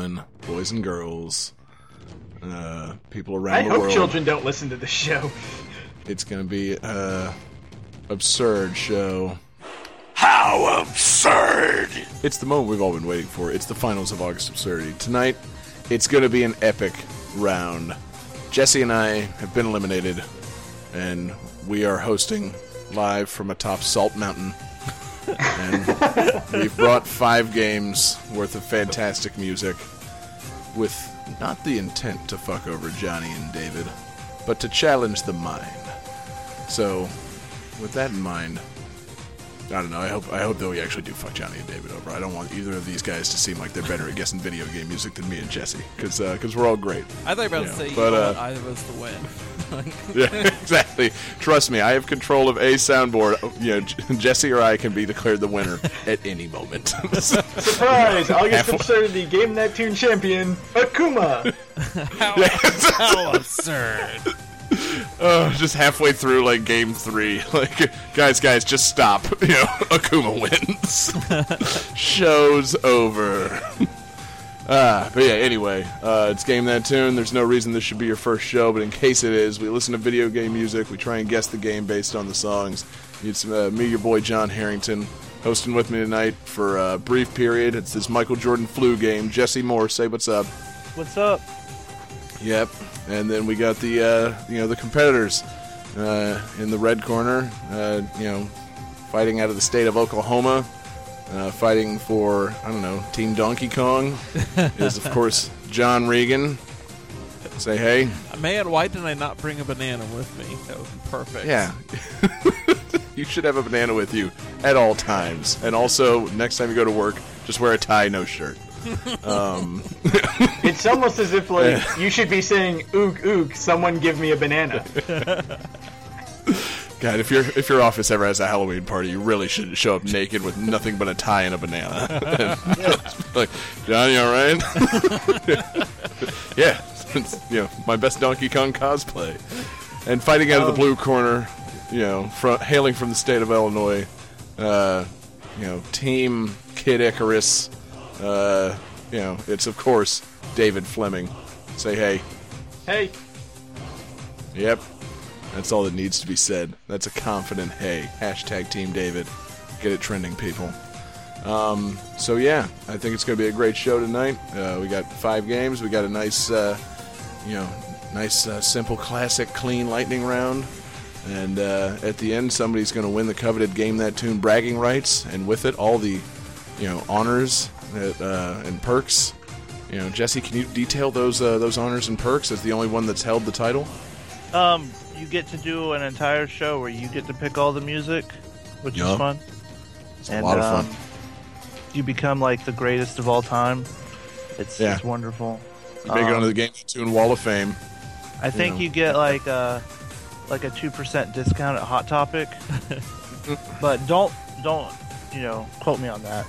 Gentlemen, boys and girls, uh, people around I the hope world. children don't listen to the show. It's gonna be a absurd show. How absurd! It's the moment we've all been waiting for. It's the finals of August Absurdity. Tonight, it's gonna be an epic round. Jesse and I have been eliminated, and we are hosting live from atop Salt Mountain. We've brought five games worth of fantastic music with not the intent to fuck over Johnny and David, but to challenge the mind. So, with that in mind, I don't know. I hope I hope that we actually do fuck Johnny and David over. I don't want either of these guys to seem like they're better at guessing video game music than me and Jesse, because because we're all great. I thought you were about Yeah, to say but, don't uh, want either of us to win. Yeah, exactly. Trust me, I have control of a soundboard. You know, J- Jesse or I can be declared the winner at any moment. Surprise! August Halfway- the Game Neptune champion, Akuma! how absurd! Uh, just halfway through, like game three, like guys, guys, just stop. You know, Akuma wins. Show's over. Ah, but yeah. Anyway, uh, it's game that tune. There's no reason this should be your first show, but in case it is, we listen to video game music. We try and guess the game based on the songs. It's uh, me, your boy John Harrington, hosting with me tonight for a brief period. It's this Michael Jordan flu game. Jesse Moore, say what's up. What's up? Yep. And then we got the uh, you know the competitors uh, in the red corner. Uh, you know, fighting out of the state of Oklahoma, uh, fighting for I don't know Team Donkey Kong is of course John Regan. Say hey. Man, why did I not bring a banana with me? That would be perfect. Yeah. you should have a banana with you at all times. And also, next time you go to work, just wear a tie, no shirt. Um, It's almost as if like you should be saying "ook ook." Someone give me a banana. God, if your if your office ever has a Halloween party, you really should show up naked with nothing but a tie and a banana. like, Johnny, all right? yeah, it's, you know, my best Donkey Kong cosplay, and fighting out of the blue corner, you know, fro- hailing from the state of Illinois, uh, you know, Team Kid Icarus. Uh, you know, it's of course David Fleming. Say hey. Hey, Yep. That's all that needs to be said. That's a confident hey. Hashtag Team David. Get it trending, people. Um, so yeah, I think it's going to be a great show tonight. Uh, we got five games. We got a nice, uh, you know, nice, uh, simple, classic, clean lightning round. And uh, at the end, somebody's going to win the coveted game that tune bragging rights, and with it, all the, you know, honors that, uh, and perks. You know, Jesse, can you detail those uh, those honors and perks as the only one that's held the title? Um, you get to do an entire show where you get to pick all the music, which Yeah. is fun. It's a lot of fun. um, You become like the greatest of all time. It's, Yeah. it's wonderful. You make it Um, onto the Game Tune Wall of Fame. I think know. you get like a like a two percent discount at Hot Topic, but don't don't you know quote me on that.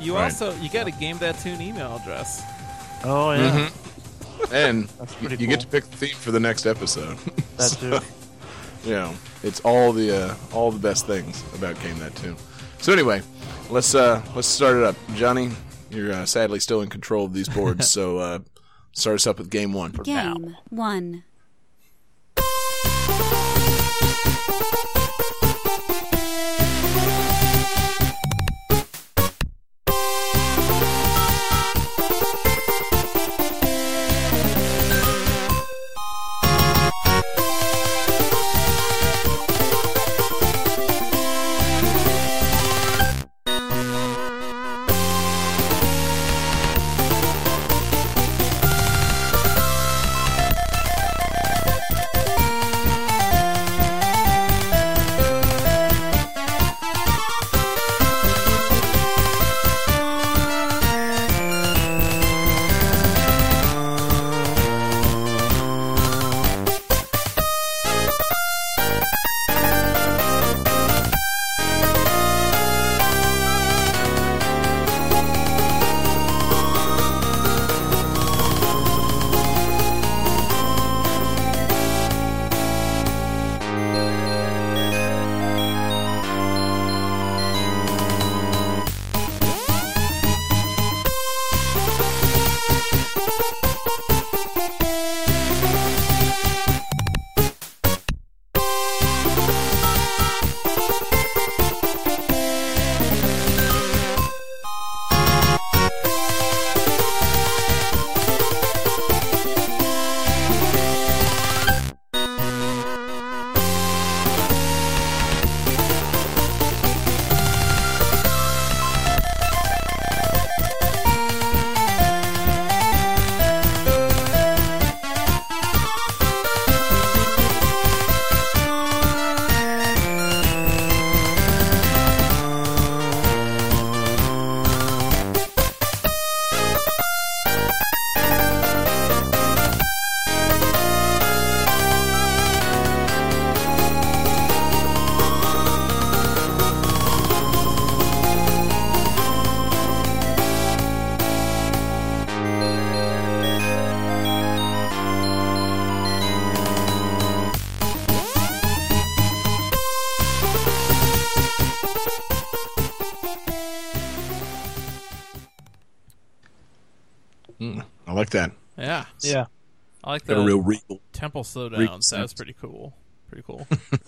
You Right. also you got a game that tune email address. Oh yeah, And you, pretty you get to pick the theme for the next episode. that too. you know, it's all the uh, all the best things about Game That Tune. So anyway, let's uh, let's start it up. Johnny, you're uh, sadly still in control of these boards, so uh, start us up with game one. Game 1. I like Got a real regal. temple regal slowdowns. That was pretty cool. Pretty cool.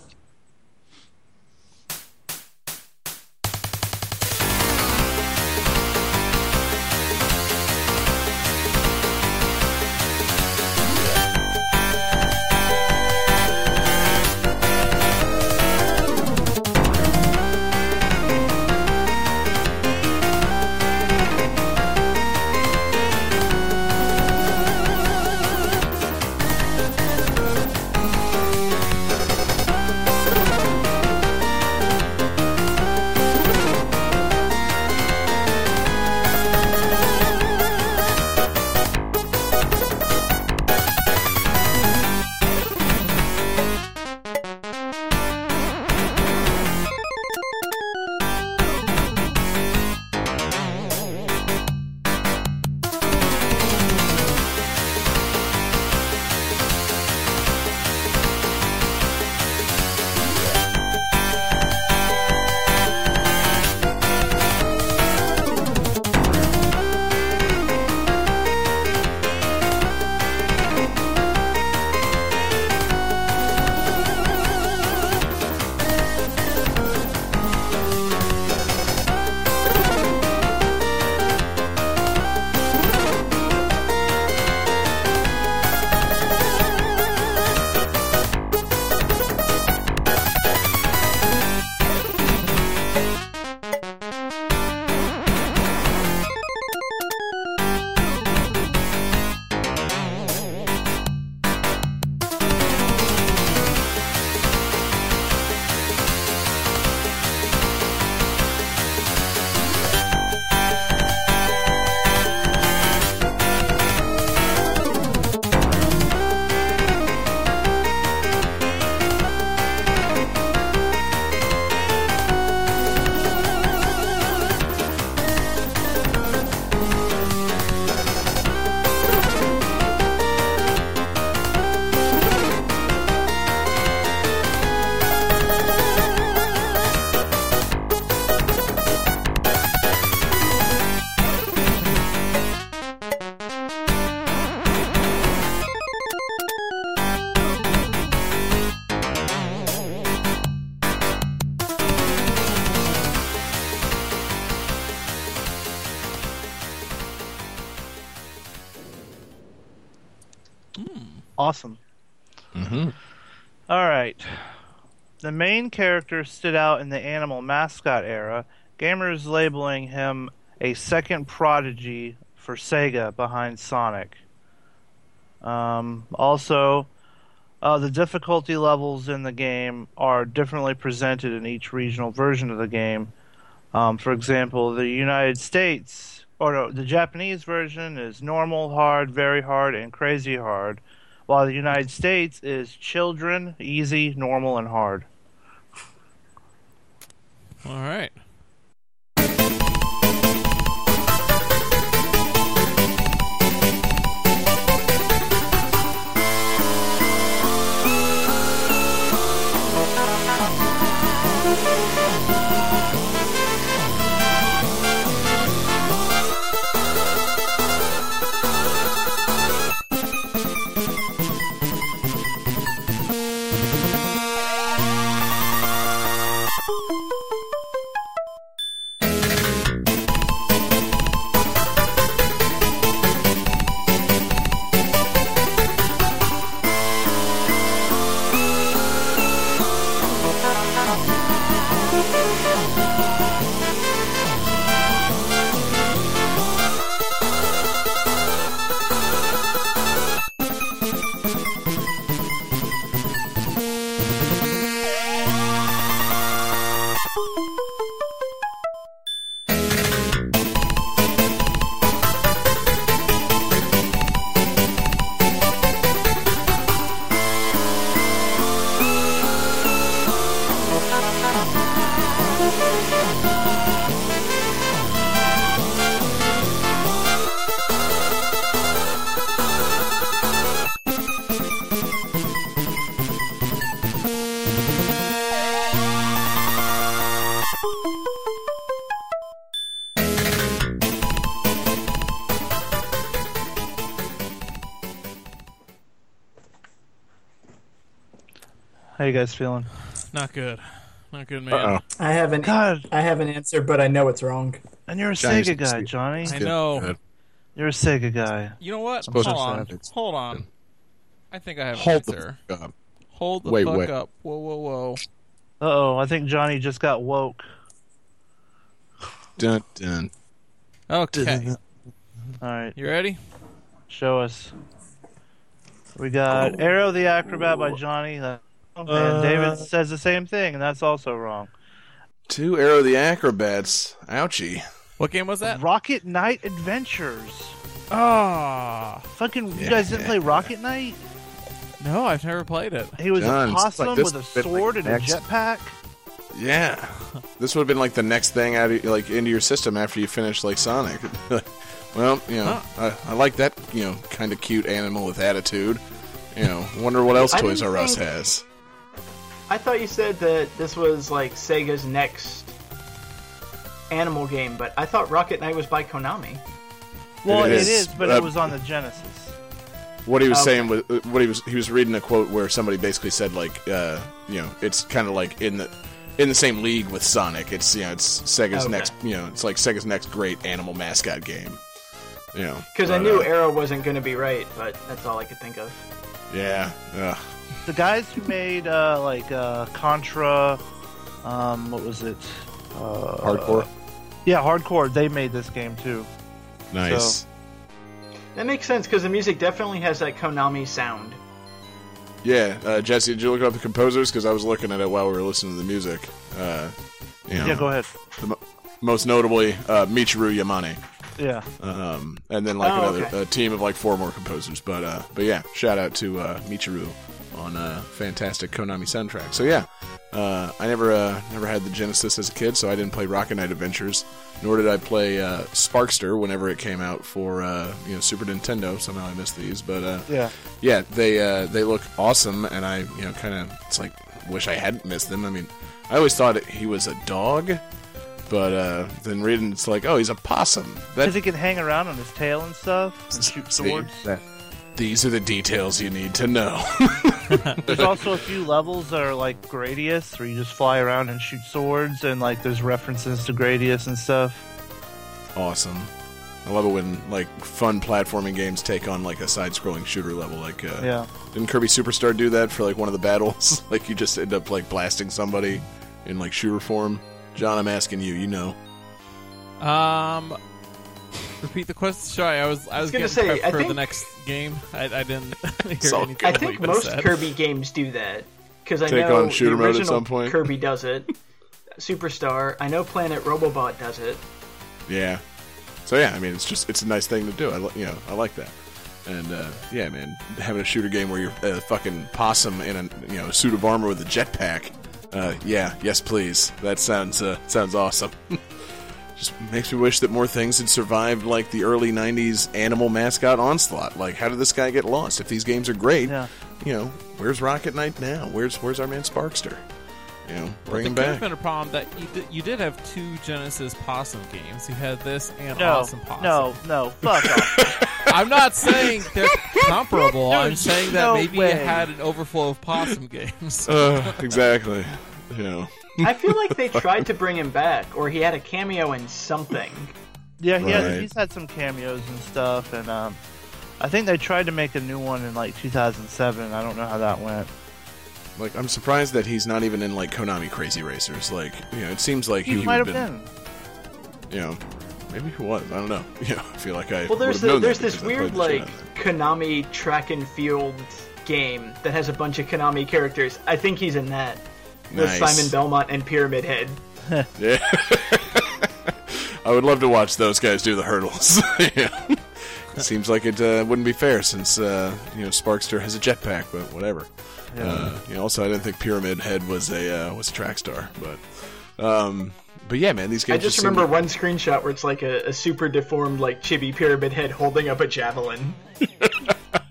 The main character stood out in the animal mascot era, gamers labeling him a second prodigy for Sega behind Sonic. Um, also, uh, the difficulty levels in the game are differently presented in each regional version of the game. Um, for example, the United States, or no, the Japanese version is normal, hard, very hard, and crazy hard, while the United States is children, easy, normal, and hard. All right. You guys feeling? Not good. Not good, man. Uh-oh. I have an God, I have an answer, but I know it's wrong. and you're a Johnny's Sega guy, upset. Johnny. I know. Good. You're a Sega guy. You know what? Hold on. have it. Hold on. I think I have Hold an the answer. fuck up. Hold the Wait, fuck wait. up. Whoa, whoa, whoa. Uh oh, I think Johnny just got woke. Dun, dun. Okay. All right, You ready? show us. We got Aero the Acro-Bat by Johnny. Uh, And Uh, David says the same thing, and that's also wrong. Two Aero the Acro-Bats. Ouchie. What game was that? Rocket Knight Adventures. Ah. Fucking, you guys didn't play Rocket Knight? no, I've never played it. He was John, a it's like possum with a has been, like, sword and a next- jetpack. Yeah. This would have been like the next thing out of, like into your system after you finish like Sonic. well, you know, I, I like that, you know, kind of cute animal with attitude. You know, wonder what else Toys R Us think- has. I thought you said that this was like Sega's next animal game, but I thought Rocket Knight was by Konami. Well, It it is, is, but uh, it was on the Genesis. What he was Okay. saying was what he was he was reading a quote where somebody basically said like uh, you know it's kind of like in the in the same league with Sonic. It's you know it's Sega's Okay. next you know it's like Sega's next great animal mascot game. You know Because I knew uh, Aero wasn't going to be right, but that's all I could think of. yeah ugh. The guys who made uh, like uh, Contra, um, what was it? Uh, hardcore Yeah, Hardcore. They made this game too. nice. so- That makes sense because the music definitely has that Konami sound. Yeah, uh, Jesse, did you look up the composers? Because I was looking at it while we were listening to the music. Uh, you know, Yeah, go ahead. the mo- most notably, uh, Michiru Yamane, Yeah. um, and then like Oh, another okay. a team of like four more composers. But uh, but yeah, shout out to uh, Michiru on a fantastic Konami soundtrack. So yeah, uh, I never uh, never had the Genesis as a kid, so I didn't play Rocket Knight Adventures, nor did I play uh, Sparkster whenever it came out for uh, you know Super Nintendo. Somehow I missed these, but uh, Yeah. yeah, they uh, they look awesome, and I you know kind of it's like wish I hadn't missed them. I mean, I always thought he was a dog, but uh, then reading it's like oh he's a possum. That Because he can hang around on his tail and stuff and shoot swords. That- these are the details you need to know. There's also a few levels that are like Gradius, where you just fly around and shoot swords, and like there's references to Gradius and stuff. awesome. I love it when like fun platforming games take on like a side-scrolling shooter level. Like, uh, Yeah. didn't Kirby Superstar do that for like one of the battles? like, you just end up like blasting somebody in like shooter form. John, I'm asking you. You know. Um, repeat the question. Sorry, I was I was, gonna getting say, I for think- the next game. I, I didn't hear So- anything. I think you most said. Kirby games do that. Because I Take know on shooter the mode at original some point. Kirby does it. Superstar. I know Planet Robobot does it. Yeah. So yeah, I mean, it's just it's a nice thing to do. I you know I like that. And uh, yeah, man, having a shooter game where you're a fucking possum in a you know suit of armor with a jetpack. Uh, yeah, yes, please. That sounds uh, sounds awesome. just makes me wish that more things had survived like the early '90s animal mascot onslaught. Like, how did this guy get lost? If these games are great, Yeah. you know, where's Rocket Knight now? Where's where's our man Sparkster? You know, bring him There could have back. been a problem that you did, you did have two Genesis Possum games. You had this and No, Awesome Possum. no, no, fuck off. I'm not saying they're comparable. I'm saying that no maybe way. you had an overflow of Possum games. Uh, exactly. You know. I feel like they tried to bring him back, or he had a cameo in something. Yeah, he has, Right. he's had some cameos and stuff, and um, I think they tried to make a new one in like 2007. I don't know how that went. Like, I'm surprised that he's not even in like Konami Crazy Racers. Like, you know, it seems like He he, might would have have been. been, you know, maybe he was. I don't know. Yeah, I feel like I Well, there's the, known there's this weird played like shit out of Konami track and field game that has a bunch of Konami characters. I think he's in that. With Nice. Simon Belmont and Pyramid Head. Yeah. I would love to watch those guys do the hurdles. yeah. Seems like it uh, wouldn't be fair since uh, you know Sparkster has a jetpack, but whatever. Uh, you know, also, I didn't think Pyramid Head was a uh, was a track star, but um, but yeah, man, these guys. I games. just remember one screenshot where it's like a, a super deformed, like chibi Pyramid Head holding up a javelin.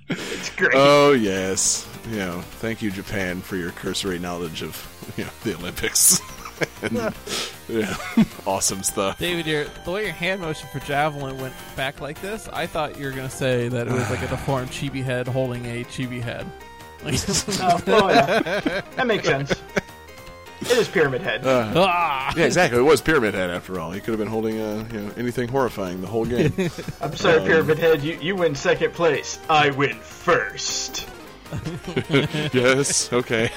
it's great. Oh yes, you know, thank you Japan for your cursory knowledge of you know the Olympics. and, yeah, awesome stuff. David, your, the way your hand motion for javelin went back like this, I thought you were going to say that it was like a deformed chibi head holding a chibi head. Oh, well, yeah. That makes sense. It is Pyramid Head. ah! Yeah, exactly. It was Pyramid Head after all. He could have been holding uh, you know, anything horrifying the whole game. I'm sorry, Pyramid Head. You, you win second place. I win first. yes. Okay.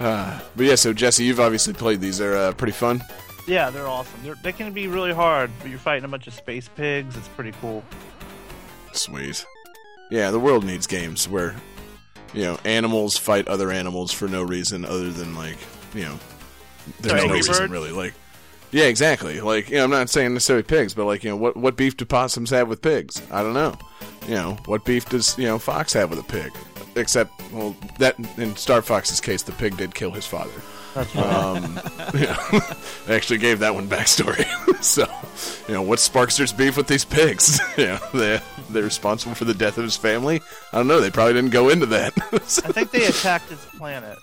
uh, but yeah, so Jesse, you've obviously played these. They're uh, pretty fun. Yeah, they're awesome. They're, they can be really hard, but you're fighting a bunch of space pigs. It's pretty cool. Sweet. Yeah, the world needs games where you know animals fight other animals for no reason other than like you know there's Angry no reason Birds? really. Like yeah, exactly. Like you know, I'm not saying necessarily pigs, but like you know, what what beef do possums have with pigs? I don't know. You know, what beef does you know fox have with a pig? Except, well, that in Star Fox's case, the pig did kill his father. That's right. Um, yeah, they actually gave that one backstory. so, you know, what Sparkster's beef with these pigs? you know, they they're responsible for the death of his family. I don't know. They probably didn't go into that. I think they attacked his planet.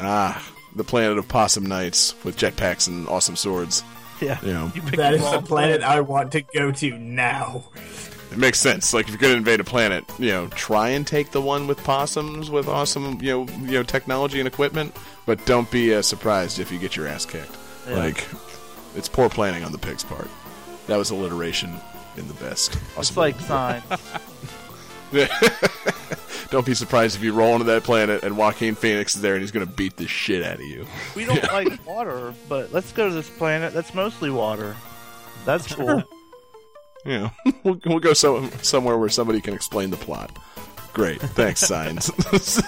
ah, the planet of possum knights with jetpacks and awesome swords. Yeah. You know, You picked the is the wrong planet I want to go to now. it makes sense. Like if you're going to invade a planet, you know, try and take the one with possums with awesome, you know, you know, technology and equipment. But don't be uh, surprised if you get your ass kicked. Yeah. Like, it's poor planning on the pig's part. That was alliteration in the best. It's possible like signs. Don't be surprised if you roll into that planet and Joaquin Phoenix is there and he's going to beat the shit out of you. We don't like water, but let's go to this planet that's mostly water. That's cool. Yeah, we'll, we'll go so, somewhere where somebody can explain the plot. Great. Thanks, Signs.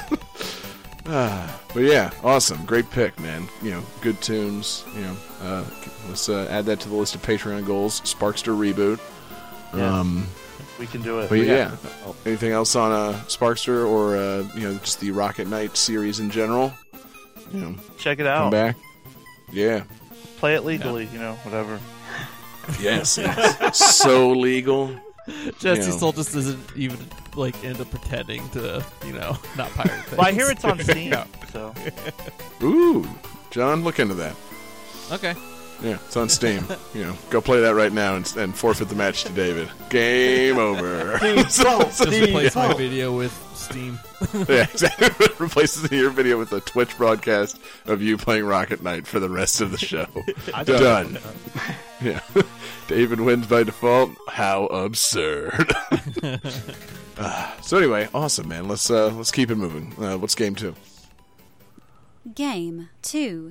ah, but yeah, awesome. Great pick, man. You know, good tunes. You know, uh, let's uh, add that to the list of Patreon goals. Sparkster reboot. Yeah. Um, we can do it. but We yeah, anything else on uh, Sparkster or uh, you know just the Rocket Knight series in general? You know, check it out. come out. back. Yeah. Play it legally, you know, whatever. Yes. yes. so legal. Jesse You know. still just doesn't even like end up pretending to, you know, not pirate things. Well, I hear it's on Steam, Yeah. so Ooh, John, look into that. Okay. Yeah, it's on Steam. you know, go play that right now and, and forfeit the match to David. Game over. Default, Just replace my video with Steam. yeah, exactly. Replaces your video with a Twitch broadcast of you playing Rocket Knight for the rest of the show. Done. Yeah. David wins by default. How absurd. Ah, so anyway, awesome, man. Let's uh, let's keep it moving. Uh, what's game two? Game 2.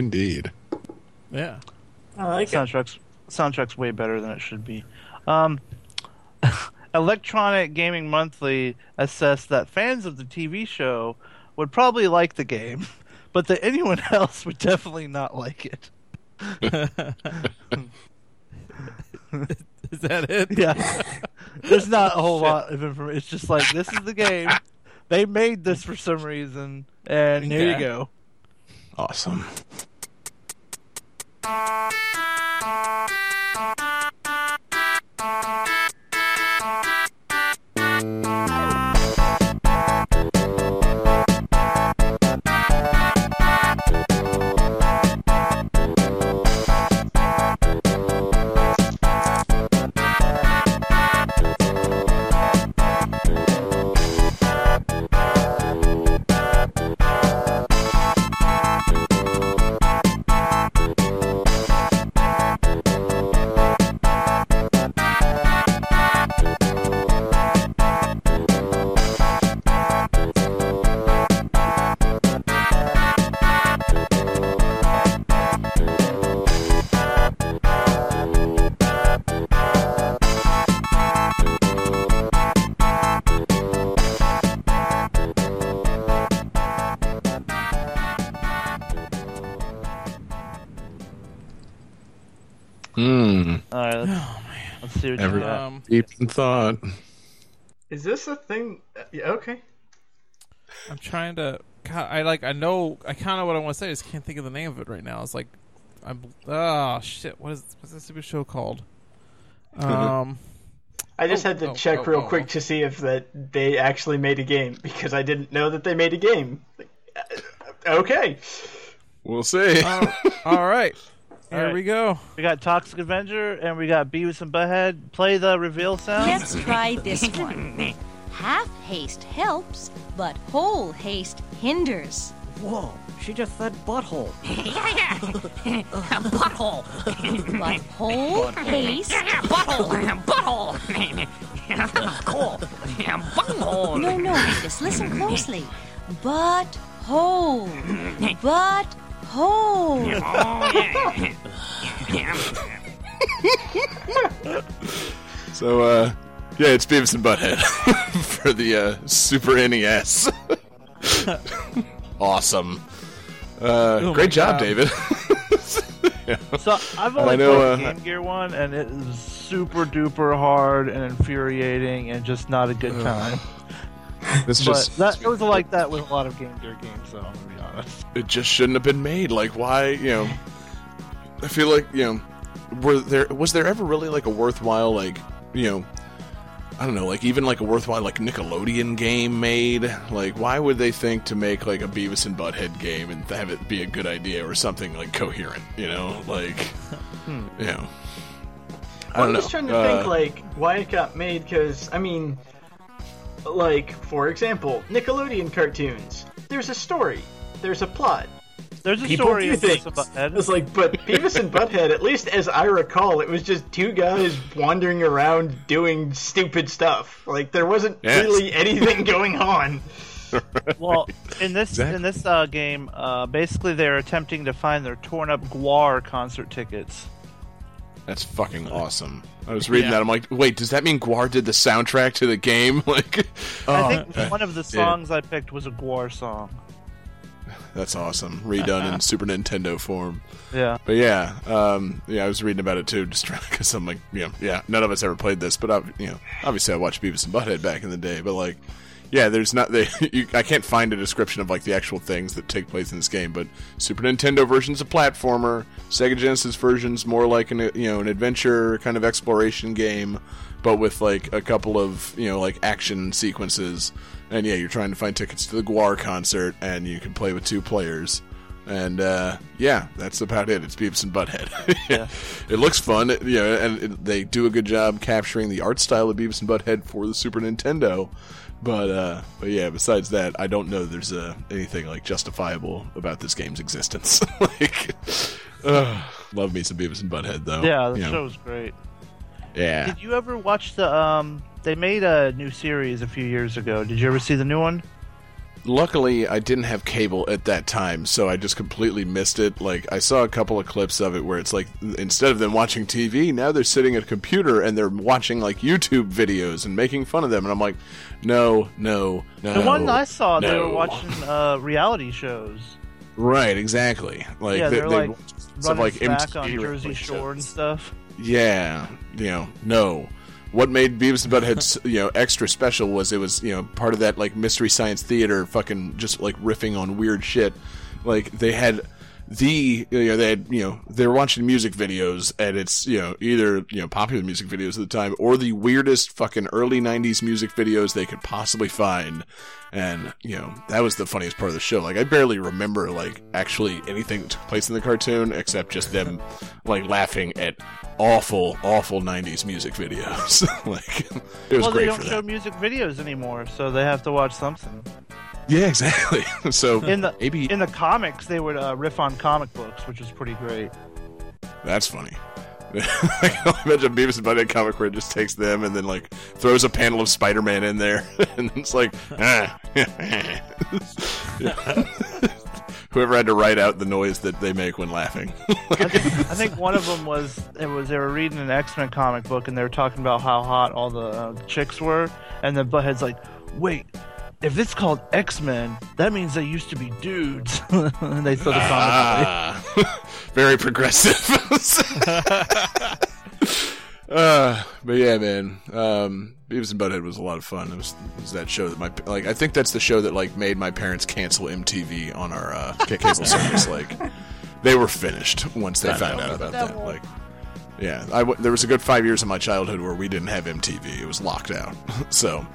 Indeed. Yeah. I like it. Soundtrack's soundtrack's way better than it should be. Um, Electronic Gaming Monthly assessed that fans of the TV show would probably like the game, but that anyone else would definitely not like it. Is that it? Yeah, there's not a whole lot of information. It's just like this is the game. They made this for some reason, and here you go. Awesome. Hmm. See what Every- you. Um, Deep in thought. Is this a thing? uh, yeah, okay. I'm trying to. God, I like. I know. I kind of what I want to say. I just can't think of the name of it right now. It's like, I'm. Oh shit! What is what's this stupid show called? Um. I just Oh, had to oh, check oh, real oh, quick oh. to see if that they actually made a game because I didn't know that they made a game. Like, uh, Okay. We'll see. oh, all right. Here All right. we go. We got Toxic Avenger and we got Beavis and Butthead. Play the reveal sound. Let's try this one. Half haste helps, but whole haste hinders. Whoa, she just said butthole. Yeah, yeah. butthole. But whole haste. Butthole. Butthole. cool. Butthole. No, no, Vegas, listen closely. But whole. But whole. So, uh, yeah, it's Beavis and Butthead for the uh, Super NES. awesome. Uh, Oh great job, God. David. So I've only I know, played uh, the Game Gear one, and it is super duper hard and infuriating, and just not a good time. It's But just that it was like that with a lot of Game Gear games, though. I'm gonna be honest. it just shouldn't have been made. Like, why? You know, I feel like you know, were there was there ever really like a worthwhile like you know. I don't know, like even like a worthwhile like Nickelodeon game made. Like, why would they think to make like a Beavis and Butthead game and have it be a good idea or something like coherent? You know, like, you know. I am know. just trying to Uh, think like why it got made because I mean, like for example, Nickelodeon cartoons. There's a story. There's a plot. There's a People story do of things. Butthead. It's like, but Beavis and Butthead, at least as I recall, it was just two guys wandering around doing stupid stuff. Like there wasn't Yes. really anything going on. Well, in this Exactly. in this uh, game, uh, basically they're attempting to find their torn up GWAR concert tickets. That's fucking awesome. I was reading Yeah. that. I'm like, wait, does that mean GWAR did the soundtrack to the game? Like, I think one of the Yeah. songs I picked was a GWAR song. that's awesome. Redone in Super Nintendo form. Yeah. But yeah, um, yeah, I was reading about it too, just because I'm like, you know, yeah, none of us ever played this, but I, you know, obviously I watched Beavis and Butthead back in the day, but like, yeah, there's not they, you, I can't find a description of like the actual things that take place in this game, but Super Nintendo version's a platformer, Sega Genesis version's more like an you know an adventure kind of exploration game, but with like a couple of you know like action sequences, and yeah, you're trying to find tickets to the GWAR concert, and you can play with two players. And uh, yeah, that's about it. It's Beavis and Butthead. Yeah. it looks fun, it- you know, and it, they do a good job capturing the art style of Beavis and Butthead for the Super Nintendo. But uh, but yeah, besides that, I don't know there's uh, anything like justifiable about this game's existence. like, uh, love me some Beavis and Butthead though. Yeah, the You know, show's great. Yeah, Did you ever watch the um they made a new series a few years ago. Did you ever see the new one? luckily I didn't have cable at that time, so I just completely missed it. Like I saw a couple of clips of it where it's like instead of them watching TV, now they're sitting at a computer and they're watching like YouTube videos and making fun of them, and I'm like, no, no, no. The one I saw, they were watching uh, reality shows. Right, exactly. Like yeah, they, they're they like stuff like back on Jersey Shore and stuff. Yeah, you know, no. What made Beavis and Butthead, you know, extra special was it was, you know, part of that like mystery science theater, fucking just like riffing on weird shit. Like they had the, you know, they had, you know, they were watching music videos, and it's, you know, either you know popular music videos at the time or the weirdest fucking early '90s music videos they could possibly find. And you know that was the funniest part of the show. Like I barely remember like actually anything that took place in the cartoon except just them like laughing at awful, awful '90s music videos. like it was well, they don't show music videos anymore, so they have to watch something. Yeah, exactly. so In the maybe in the comics, they would uh, riff on comic books, which is pretty great. that's funny. I can imagine Beavis and Butthead comic where it just takes them and then like throws a panel of Spider-Man in there, and it's like, ah. whoever had to write out the noise that they make when laughing. I think, I think one of them was it was they were reading an X Men comic book and they were talking about how hot all the uh, chicks were, and then Butthead's like, "Wait, if it's called X Men, that means they used to be dudes." and they throw the comic away. Ah, very progressive. uh, but yeah, man, um, Beavis and Butthead was a lot of fun. It was, it was that show that my like. I think that's the show that like made my parents cancel MTV on our uh, cable service. Like, they were finished once they found out about that. Like, yeah, I w- there was a good five years of my childhood where we didn't have MTV. It was locked out. so,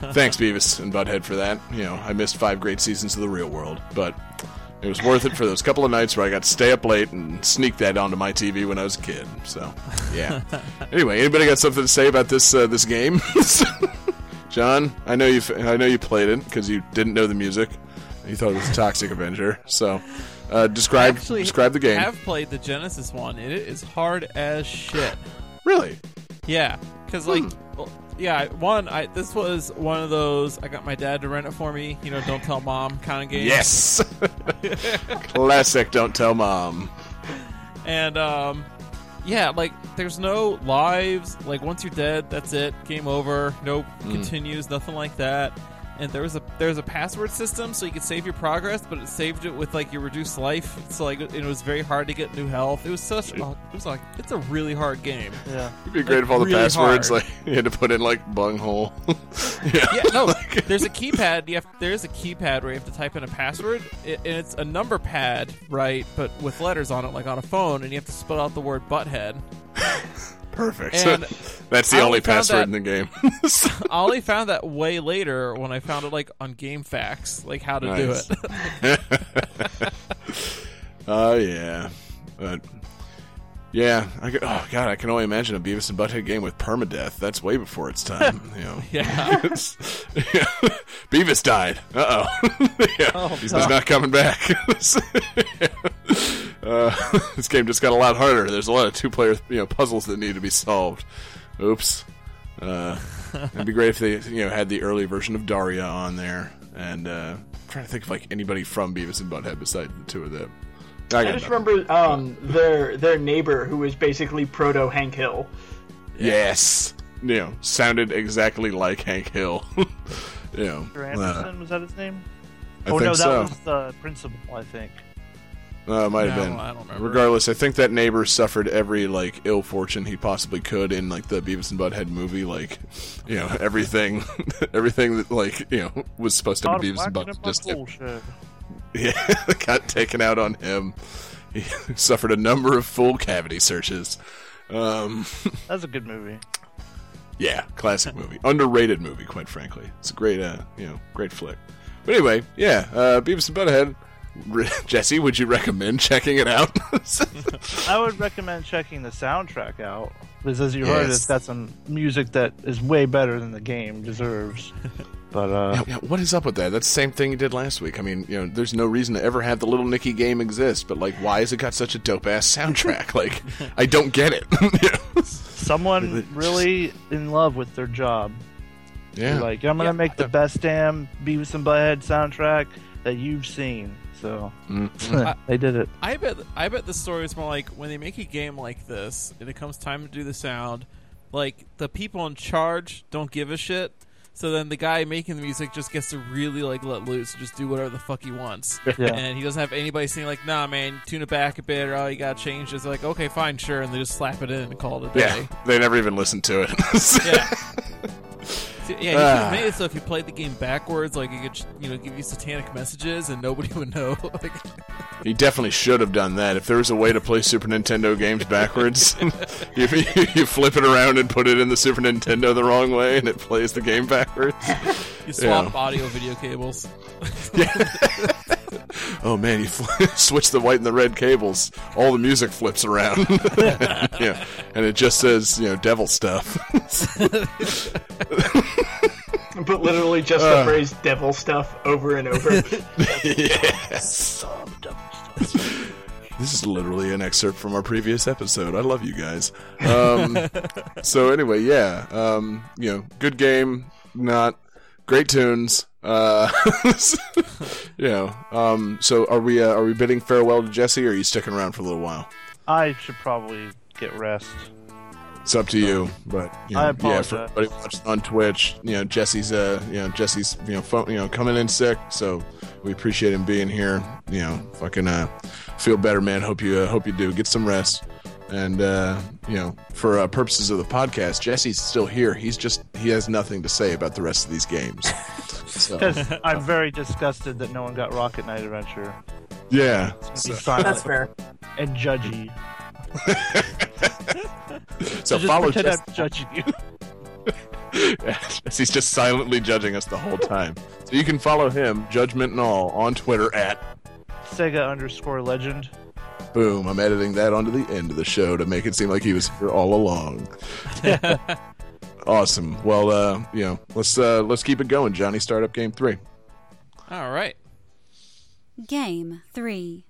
thanks Beavis and Butthead for that. You know, I missed five great seasons of the Real World, but it was worth it for those couple of nights where I got to stay up late and sneak that onto my TV when I was a kid. So, yeah. anyway, anybody got something to say about this uh, this game? John, I know you. I know you played it because you didn't know the music. You thought it was a Toxic Avenger. So, uh, describe Actually, describe the game. I have played the Genesis one. It is hard as shit. Really? Yeah, because like, well, yeah, one. I this was one of those. I got my dad to rent it for me. You know, don't tell mom kind of game. Yes. Classic. Don't tell mom. And um, yeah, like there's no lives. Like once you're dead, that's it. Game over. No continues. Nothing like that. And there was a there's a password system, so you could save your progress, but it saved it with like your reduced life. So like it was very hard to get new health. It was such. A, it was like it's a really hard game. Yeah. It'd be great Like, if all the really passwords hard. like you had to put in like bunghole. yeah. Yeah, no. there's a keypad. You have there's a keypad where you have to type in a password, and it's a number pad, right? But with letters on it, like on a phone, and you have to spell out the word butthead. Perfect. And That's the I only password that- in the game. I only found that way later when I found it like on GameFAQs, like how to Nice. do it. Oh yeah, but yeah. I could, oh god, I can only imagine a Beavis and Butthead game with permadeath. That's way before its time. You know. yeah. Beavis died. Uh oh. yeah. He's just not coming back. Uh, this game just got a lot harder. There's a lot of two-player you know puzzles that need to be solved. Oops. Uh, it'd be great if they you know had the early version of Daria on there. And uh, I'm trying to think of like anybody from Beavis and Butthead besides the two of them. I, I just nothing. remember um, their their neighbor who was basically proto Hank Hill. Yes. You know, sounded exactly like Hank Hill. you know, Mr. uh, Anderson was that his name? I oh think no, that so. was the principal, I think. Uh, it might have been. I don't remember. Regardless, I think that neighbor suffered every like ill fortune he possibly could in like the Beavis and Butthead movie. Like, you know, everything, everything that like you know was supposed to Lot be of Beavis and whacking Butthead just bullshit. yeah got taken out on him. He suffered a number of full cavity searches. Um, That's a good movie. Yeah, classic movie, underrated movie, quite frankly. It's a great, uh, you know, great flick. But anyway, yeah, uh, Beavis and Butthead. Jesse, would you recommend checking it out? I would recommend checking the soundtrack out because, as you heard, it's got some music that is way better than the game deserves. But uh, Yeah, what is up with that? That's the same thing you did last week. I mean, you know, there's no reason to ever have the Little Nicky game exist, but like, why has it got such a dope ass soundtrack? like, I don't get it. Someone really in love with their job. Yeah. Like I'm gonna make the best damn Beavis and Butthead soundtrack that you've seen. So Mm. they did it. I bet I bet the story is more like when they make a game like this and it comes time to do the sound, like the people in charge don't give a shit. So then the guy making the music just gets to really like let loose, and just do whatever the fuck he wants, Yeah. and he doesn't have anybody saying like, "Nah, man, tune it back a bit," or "Oh, you gotta change this." They're like, "Okay, fine, sure," and they just slap it in and call it a Yeah, day. they never even listened to it. Yeah. Yeah, you Ah. could have made it so if you played the game backwards, like it could, you know, give you satanic messages and nobody would know. like, He definitely should have done that. If there was a way to play Super Nintendo games backwards, you, you, flip it around and put it in the Super Nintendo the wrong way, and it plays the game backwards. you swap Yeah. audio video cables. Oh man, you switch the white and the red cables, all the music flips around. yeah, and it just says you know devil stuff. But literally just Uh. the phrase devil stuff over and over. yes. This is literally an excerpt from our previous episode. I love you guys. Um, so anyway, yeah, um, you know, good game, not great tunes. Uh, you know, um, so are we? Uh, are we bidding farewell to Jesse, or are you sticking around for a little while? I should probably get rest. It's up to you, but you know, I yeah, apologize. for everybody watching on Twitch, you know, Jesse's, uh, you know, Jesse's, you know, phone, you know, coming in sick, so we appreciate him being here. You know, fucking, uh, feel better, man. Hope you, uh, hope you do. Get some rest, and uh, you know, for uh, purposes of the podcast, Jesse's still here. He's just, he has nothing to say about the rest of these games. So, I'm very disgusted that no one got Rocket Knight Adventure. yeah, It's gonna be so, That's fair. and judgy. so just follow pretend Jesse. I'm judging you. He's just silently judging us the whole time. So you can follow him, Judgment and All, on Twitter at Sega underscore legend. Boom, I'm editing that onto the end of the show to make it seem like he was here all along. awesome. Well, uh, you know, let's uh let's keep it going, Johnny. Start up game 3. All right. Game 3.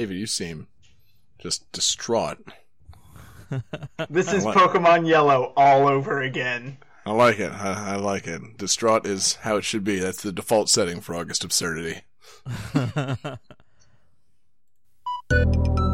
David, you seem just distraught. This is What? Pokemon Yellow all over again. I like it. I, I like it. Distraught is how it should be. That's the default setting for August Absurdity.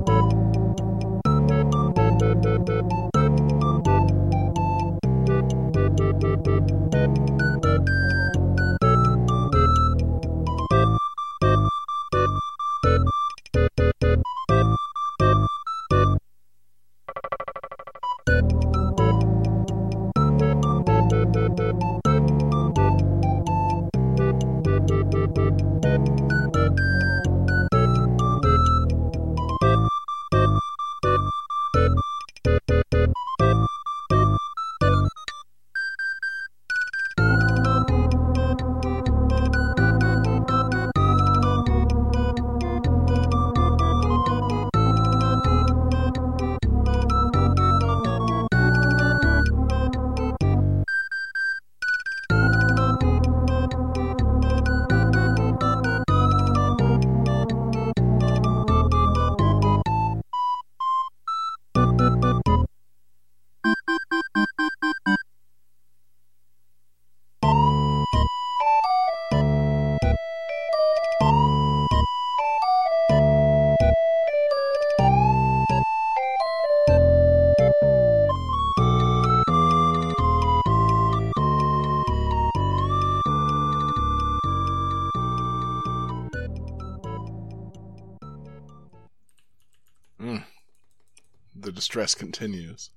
the distress continues.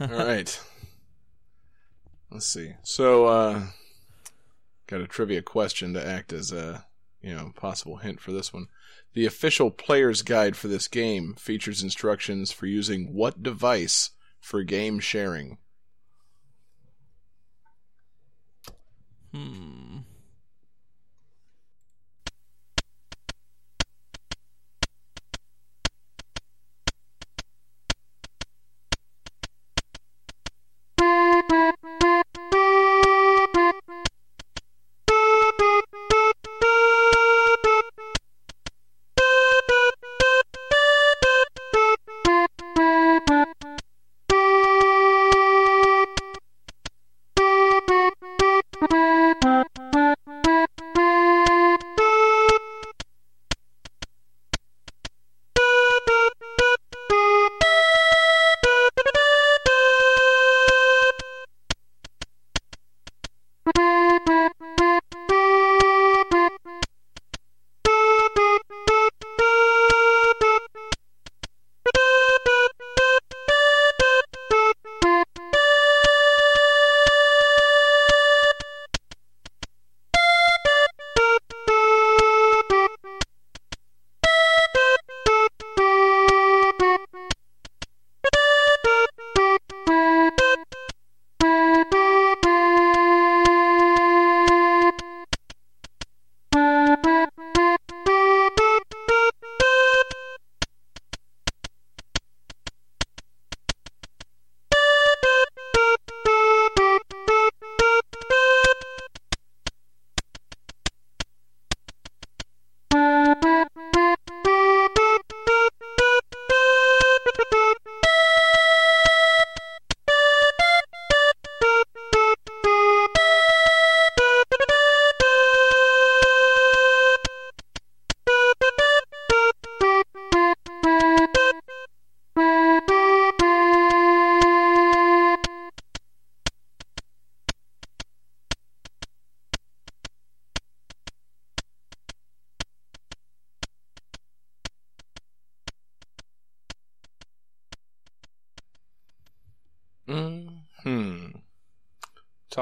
All right. Let's see. So, uh, got a trivia question to act as a, you know, possible hint for this one. The official player's guide for this game features instructions for using what device for game sharing? Hmm. Thank you.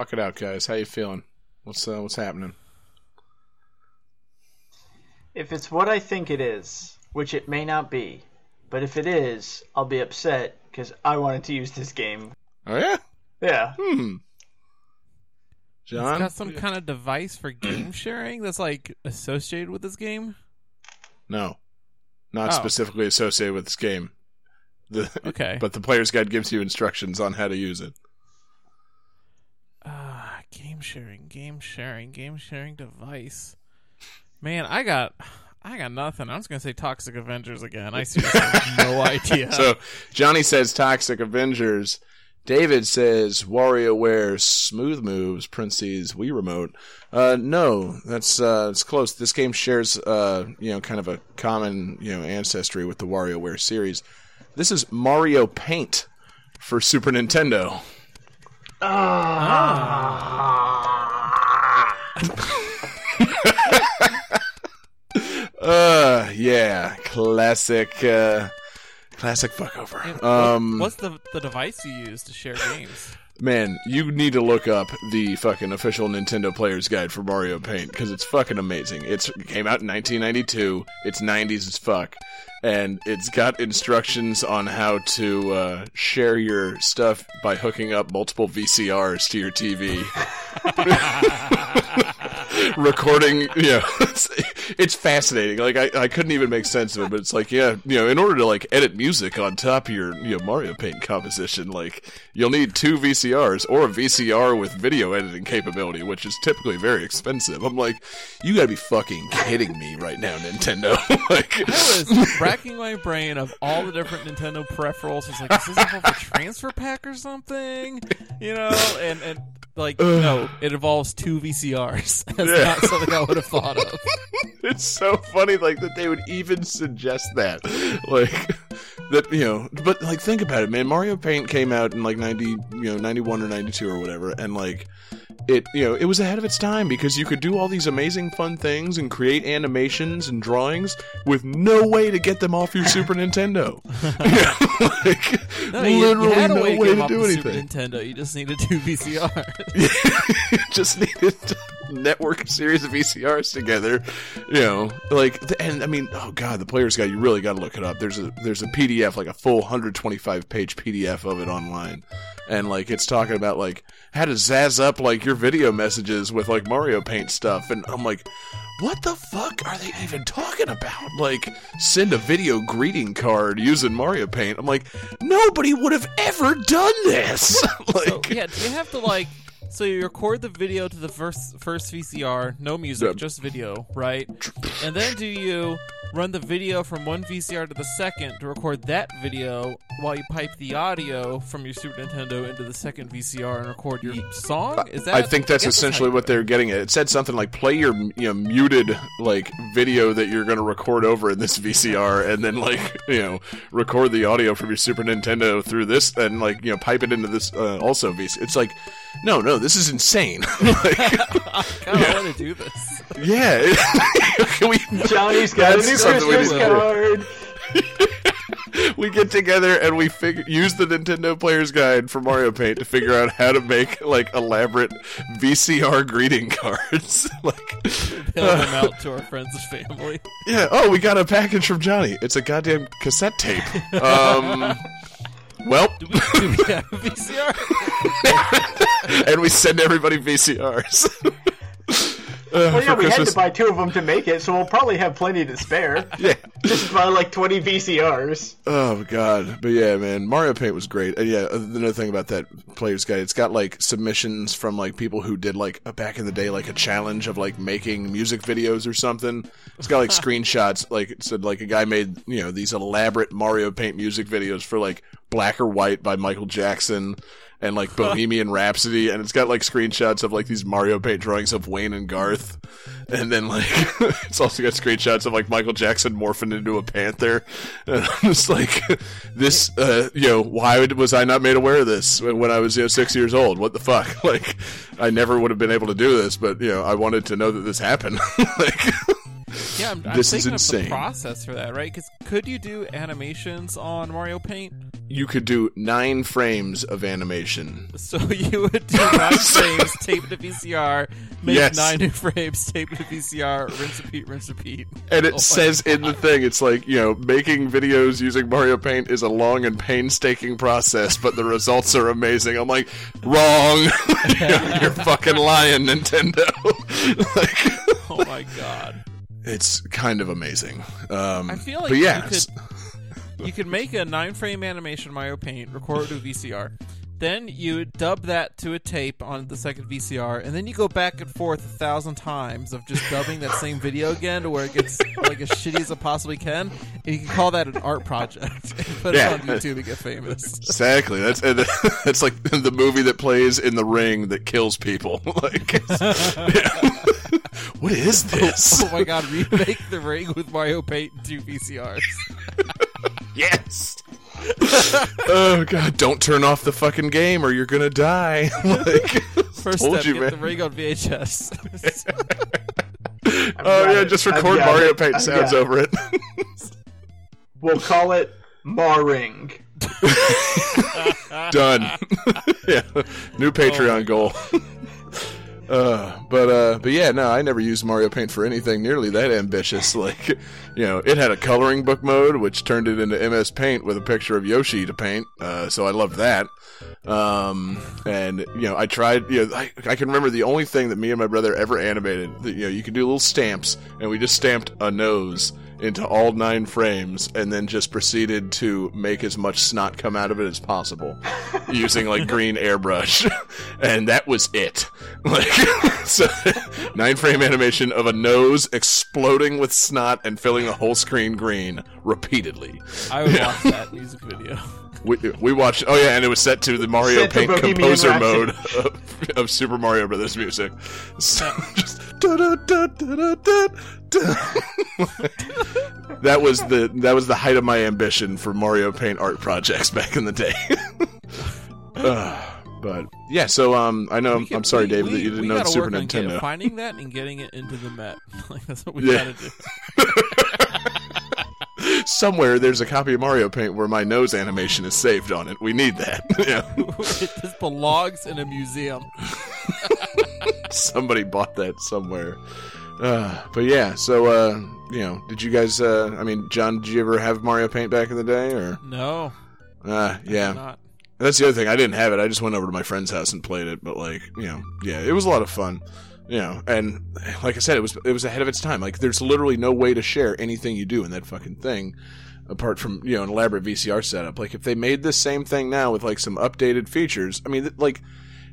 Talk it out, guys. How you feeling? What's uh, what's happening? If it's what I think it is, which it may not be, but if it is, I'll be upset because I wanted to use this game. Oh yeah. Yeah. Hmm. It's John. got some kind of device for game sharing that's like associated with this game. No, not Oh. specifically associated with this game. The, Okay. But the player's guide gives you instructions on how to use it. Game sharing, game sharing, game sharing device. Man, I got, I got nothing. I was gonna say Toxic Avengers again. I seriously have no idea. So Johnny says Toxic Avengers. David says WarioWare Smooth Moves, parentheses Wii Remote. Uh, no, that's uh, it's close. This game shares, uh, you know, kind of a common, you know, ancestry with the WarioWare series. This is Mario Paint for Super Nintendo. Uh, yeah, classic, uh, classic fuckover. Um, what's the the device you use to share games? Man, you need to look up the fucking official Nintendo Player's Guide for Mario Paint because it's fucking amazing. It's, it came out in 1992. It's 90s as fuck, and it's got instructions on how to uh, share your stuff by hooking up multiple VCRs to your TV. recording you know it's, it's fascinating like I, I couldn't even make sense of it but it's like yeah you know in order to like edit music on top of your you know mario paint composition like you'll need two vcrs or a vcr with video editing capability which is typically very expensive i'm like you gotta be fucking kidding me right now nintendo like I was racking my brain of all the different Nintendo peripherals. It's like, is this a transfer pack or something? You know, and and like no, it involves two VCRs. That's Yeah. not something I would have thought of. it's so funny like that they would even suggest that like that you know but like think about it man mario paint came out in like 90 you know 91 or 92 or whatever and like it you know it was ahead of its time because you could do all these amazing fun things and create animations and drawings with no way to get them off your Super Nintendo. You like, No, you, you literally had no way, way to, do anything. Super Nintendo. You just needed two VCR. just needed to network a series of VCRs together, you know, like, and I mean, oh god, the player's guide, you really got to look it up. There's a there's a PDF, like a full 125 page PDF of it online, and like it's talking about like how to zazz up like your video messages with like Mario Paint stuff, and I'm like. What the fuck are they even talking about? Like, send a video greeting card using Mario Paint. I'm like, nobody would have ever done this. like, so, yeah, do you have to like? So you record the video to the first first VCR, no music, Yeah. just video, right? And then do you run the video from one VCR to the second to record that video while you pipe the audio from your Super Nintendo into the second VCR and record your song? Is that? I think that's I essentially what they're getting at. It said something like play your you know muted like video that you're going to record over in this VCR, and then like you know record the audio from your Super Nintendo through this, and like you know pipe it into this uh, also VCR. It's like no, no, this is insane. like, I kind of want to do this. yeah, Can we, Johnny's got a new we Christmas need card. we get together and we figure use the Nintendo Player's Guide for Mario Paint to figure out how to make like elaborate VCR greeting cards. like, Mail them out to our friends and family. yeah, oh, we got a package from Johnny. It's a goddamn cassette tape. Um, well, Do we, do we have a VCR? and we send everybody VCRs. Uh, Well, yeah, for we had to buy two of them to make it, so we'll probably have plenty to spare. Yeah. Just buy like 20 VCRs. Oh god, but yeah, man, Mario Paint was great. And yeah, another thing about that player's guide, it's got like submissions from like people who did like uh, back in the day, like a challenge of like making music videos or something. It's got like screenshots, like it said like a guy made you know these elaborate Mario Paint music videos for like Black or White by Michael Jackson. And like Bohemian Rhapsody, and it's got like screenshots of like these Mario Paint drawings of Wayne and Garth, and then like it's also got screenshots of like Michael Jackson morphing into a panther. And I'm just like, this, uh, you know, why was I not made aware of this when I was you know six years old? What the fuck? Like, I never would have been able to do this, but you know, I wanted to know that this happened. like, Yeah, I'm, I'm This is thinking of the insane. process for that, right? Because could you do animations on Mario Paint? you could do nine frames of animation. So you would do nine frames, tape it to VCR, make Yes. nine new frames, tape it to VCR, rinse, repeat, rinse, repeat. And it Oh says in the thing, it's like, you know, making videos using Mario Paint is a long and painstaking process, but the results are amazing. I'm like, wrong. You're fucking lying, Nintendo. like, Oh my god! It's kind of amazing. Um, I feel like but yeah, you could you could make a nine frame animation Mario Paint, record it to a VCR. Then you dub that to a tape on the second VCR, and then you go back and forth a thousand times of just dubbing that same video again to where it gets like as shitty as it possibly can. And you can call that an art project and put Yeah. it on YouTube and get famous. Exactly. That's and that's like the movie that plays in the ring that kills people. like, it's- yeah. What is oh, this? oh my god, remake the ring with Mario Paint and two VCRs. Yes. oh god! Don't turn off the fucking game or you're gonna die. like, First told step, you, get man. the ring on VHS. oh got yeah, it. just record Mario it. Paint I've sounds it. over it. We'll call it Maring. Done. yeah, new Patreon oh goal. Uh, but uh, but yeah, no, I never used Mario Paint for anything nearly that ambitious. Like, you know, it had a coloring book mode, which turned it into MS Paint with a picture of Yoshi to paint. Uh, so I loved that. Um, and you know, I tried. You know, I, I can remember the only thing that me and my brother ever animated. That you know, you could do little stamps, and we just stamped a nose into all nine frames and then just proceeded to make as much snot come out of it as possible using like green airbrush. And that was it. Like so nine frame animation of a nose exploding with snot and filling the whole screen green repeatedly. I would watch that music video. We, we watched oh yeah and it was set to the mario Set paint composer Rhapsody. mode of, of super mario brothers music so just that was the that was the height of my ambition for mario paint art projects back in the day Uh, But yeah, so um, I know can- I'm sorry, we- David, we- that you didn't know the Super work on getting- Nintendo. finding that and getting it into the Met. like that's what we Yeah. gotta do. Somewhere there's a copy of Mario Paint where my nose animation is saved on it. We need that. yeah. it just belongs in a museum. Somebody bought that somewhere. Uh, but yeah, so uh, you know, did you guys? Uh, I mean, John, did you ever have Mario Paint back in the day, or? No, Uh, yeah. That's the other thing. I didn't have it. I just went over to my friend's house and played it. But like, you know, yeah, it was a lot of fun. You know, and like I said, it was it was ahead of its time. Like, there's literally no way to share anything you do in that fucking thing, apart from you know an elaborate VCR setup. Like, if they made this same thing now with like some updated features, I mean, th- like.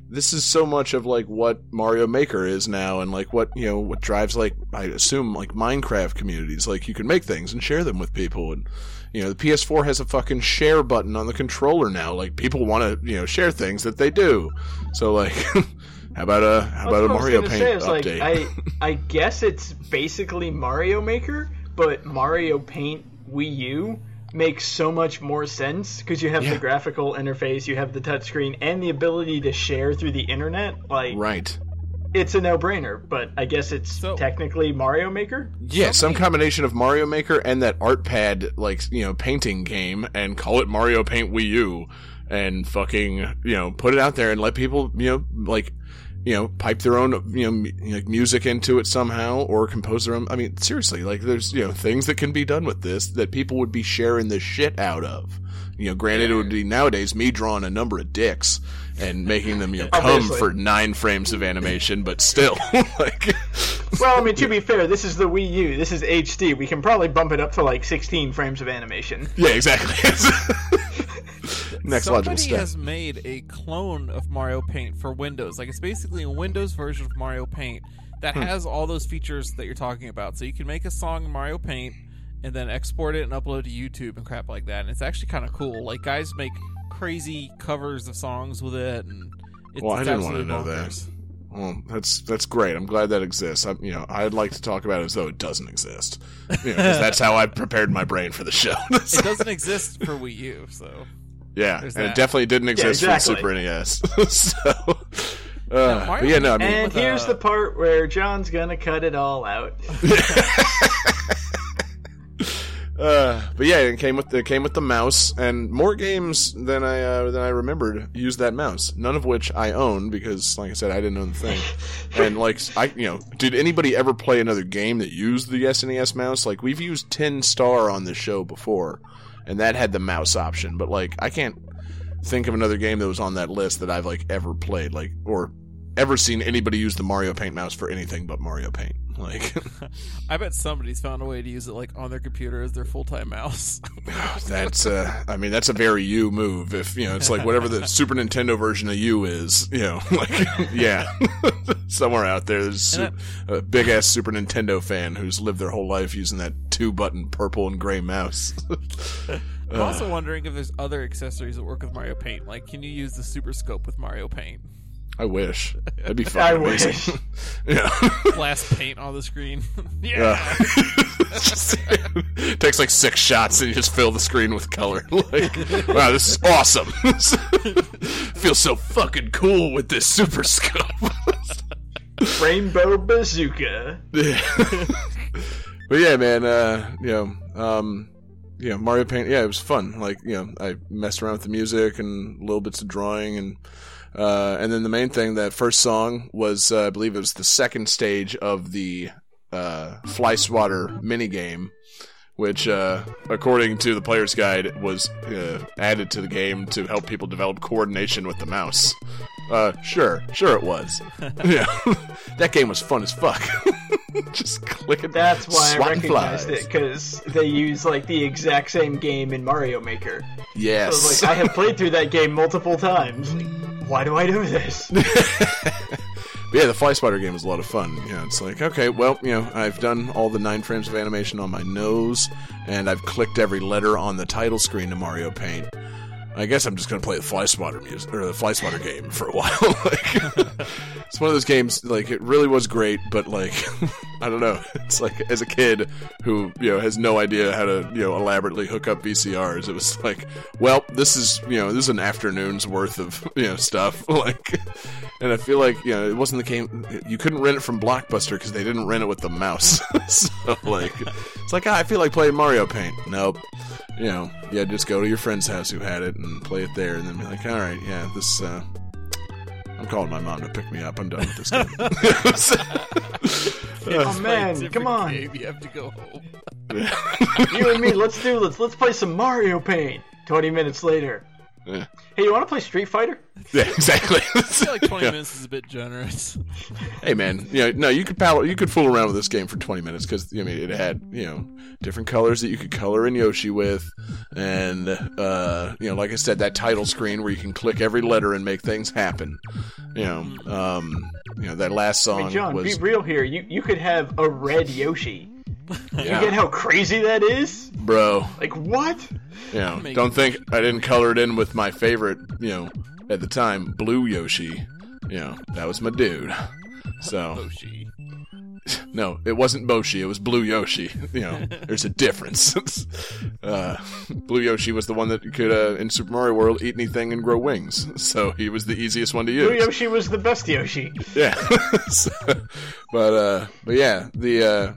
This is so much of like what Mario Maker is now, and like what you know, what drives like I assume like Minecraft communities. Like you can make things and share them with people, and you know, the PS4 has a fucking share button on the controller now. Like people want to, you know, share things that they do. So like, how about a how about a That's what I was Mario gonna Paint say, is, update? Like, I I guess it's basically Mario Maker, but Mario Paint Wii U makes so much more sense because you have Yeah. the graphical interface, you have the touchscreen, and the ability to share through the internet. Like, right. it's a no-brainer. But I guess it's technically Mario Maker. Yeah, some combination of Mario Maker and that art pad, like you know, painting game, and call it Mario Paint Wii U, and fucking you know, put it out there and let people you know, like you know, pipe their own you know, like music into it somehow, or compose their own. I mean, seriously, like there's you know things that can be done with this that people would be sharing the shit out of. You know, granted, it would be nowadays me drawing a number of dicks and making them you know come for nine frames of animation, but still, like. Well, I mean, to be fair, this is the Wii U. This is HD. We can probably bump it up to like 16 frames of animation. Yeah, exactly. Next logical Somebody step. has made a clone of Mario Paint for Windows. Like it's basically a Windows version of Mario Paint that Hmm. has all those features that you're talking about. So you can make a song in Mario Paint and then export it and upload to YouTube and crap like that. And it's actually kind of cool. Like guys make crazy covers of songs with it, and it's, well, I it's didn't want to know bonkers. that. Well, that's that's great. I'm glad that exists. I, you know, I'd like to talk about it as though it doesn't exist. You know, 'cause that's how I prepared my brain for the show. it doesn't exist for Wii U, so yeah, There's and it definitely didn't Yeah, exist exactly. for the Super NES. so, uh, Mario but yeah, no, I mean, And here's uh, the part where John's gonna cut it all out. Uh, but yeah, it came with the it came with the mouse and more games than I uh, than I remembered used that mouse. None of which I own because, like I said, I didn't own the thing. and like I, you know, did anybody ever play another game that used the SNES mouse? Like we've used Tin Star on the show before, and that had the mouse option. But like I can't think of another game that was on that list that I've like ever played, like or ever seen anybody use the Mario Paint mouse for anything but Mario Paint. Like. I bet somebody's found a way to use it like on their computer as their full time mouse. That's uh I mean that's a very you move if you know it's like whatever the Super Nintendo version of you is, you know, like yeah. Somewhere out there there's a big ass Super Nintendo fan who's lived their whole life using that two button purple and gray mouse. I'm also wondering if there's other accessories that work with Mario Paint. Like, can you use the Super Scope with Mario Paint? I wish. That'd be fine. I fucking wish. yeah. Blast paint on the screen. yeah. Yeah. Just- takes like six shots and you just fill the screen with color. Like, wow, this is awesome. Feels so fucking cool with this super scope. Rainbow Bazooka. Yeah. but yeah, man, uh, you know, um, you know, Mario Paint, yeah, it was fun. Like, you know, I messed around with the music and little bits of drawing and, uh, and then the main thing, that first song was, uh, I believe it was the second stage of the, uh, Fly Swatter minigame, which, uh, according to the player's guide, was, uh, added to the game to help people develop coordination with the mouse. Uh, sure, sure it was. yeah, that game was fun as fuck. Just clicking. That's why I swatting recognized flies. it because they use like the exact same game in Mario Maker. Yes. was like, I have played through that game multiple times. Why do I do this? Yeah, the Fly Swatter game is a lot of fun. Yeah, it's like, okay, well, you know, I've done all the nine frames of animation on my nose, and I've clicked every letter on the title screen to Mario Paint. I guess I'm just gonna play the Fly Swatter music or the Fly Swatter game for a while. like, it's one of those games. Like it really was great, but like I don't know. It's like as a kid who you know has no idea how to you know elaborately hook up VCRs. It was like, well, this is you know this is an afternoon's worth of you know stuff. Like, and I feel like you know it wasn't the game. You couldn't rent it from Blockbuster because they didn't rent it with the mouse. so like, it's like ah, I feel like playing Mario Paint. Nope you know, yeah, just go to your friend's house who had it and play it there, and then be like, all right, yeah, this. Uh, I'm calling my mom to pick me up. I'm done with this game. oh man, come on! Game. You have to go home. you and me, let's do let's let's play some Mario Paint. Twenty minutes later. Yeah. Hey, you want to play Street Fighter? Yeah, exactly. I feel like 20 Yeah. minutes is a bit generous. Hey man, you know, no, you could pal- you could fool around with this game for 20 minutes because I mean it had you know different colors that you could color in Yoshi with, and uh, you know, like I said, that title screen where you can click every letter and make things happen. You know, um, you know that last I song mean, John, was be real here. You you could have a red Yoshi. Yeah, You get how crazy that is? bro. Like what? You know, Make don't it- think I didn't color it in with my favorite. You know, at the time, blue Yoshi. You know, that was my dude. So Yoshi. No, it wasn't Boshi. It was Blue Yoshi. You know, there's a difference. uh, Blue Yoshi was the one that could, uh, in Super Mario World, eat anything and grow wings. So he was the easiest one to use. Blue Yoshi was the best Yoshi. Yeah. So- but uh, but yeah, the uh,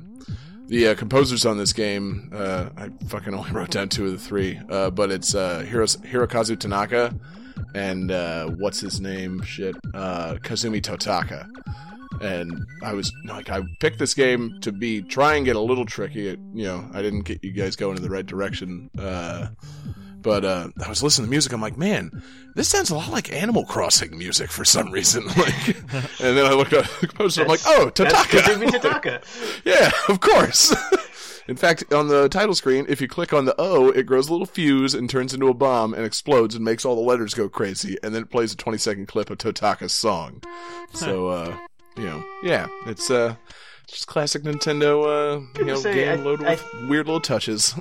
the uh, composers on this game, uh, I fucking only wrote down two of the three. Uh, but it's uh, Hiros- Hirokazu Tanaka and uh, what's his name? Shit, uh, Kazumi Totaka. And I was like, I picked this game to be try and get a little tricky. It, you know, I didn't get you guys going in the right direction. But uh, I was listening to music. I'm like, man, this sounds a lot like Animal Crossing music for some reason. Like, and then I looked up the poster. I'm like, oh, Totaka. Totaka. yeah, of course. In fact, on the title screen, if you click on the O, it grows a little fuse and turns into a bomb and explodes and makes all the letters go crazy, and then it plays a 20 second clip of Totaka's song. So, uh, you know, yeah, it's uh, just classic Nintendo, uh, you know, say, game I- loaded I- with weird little touches.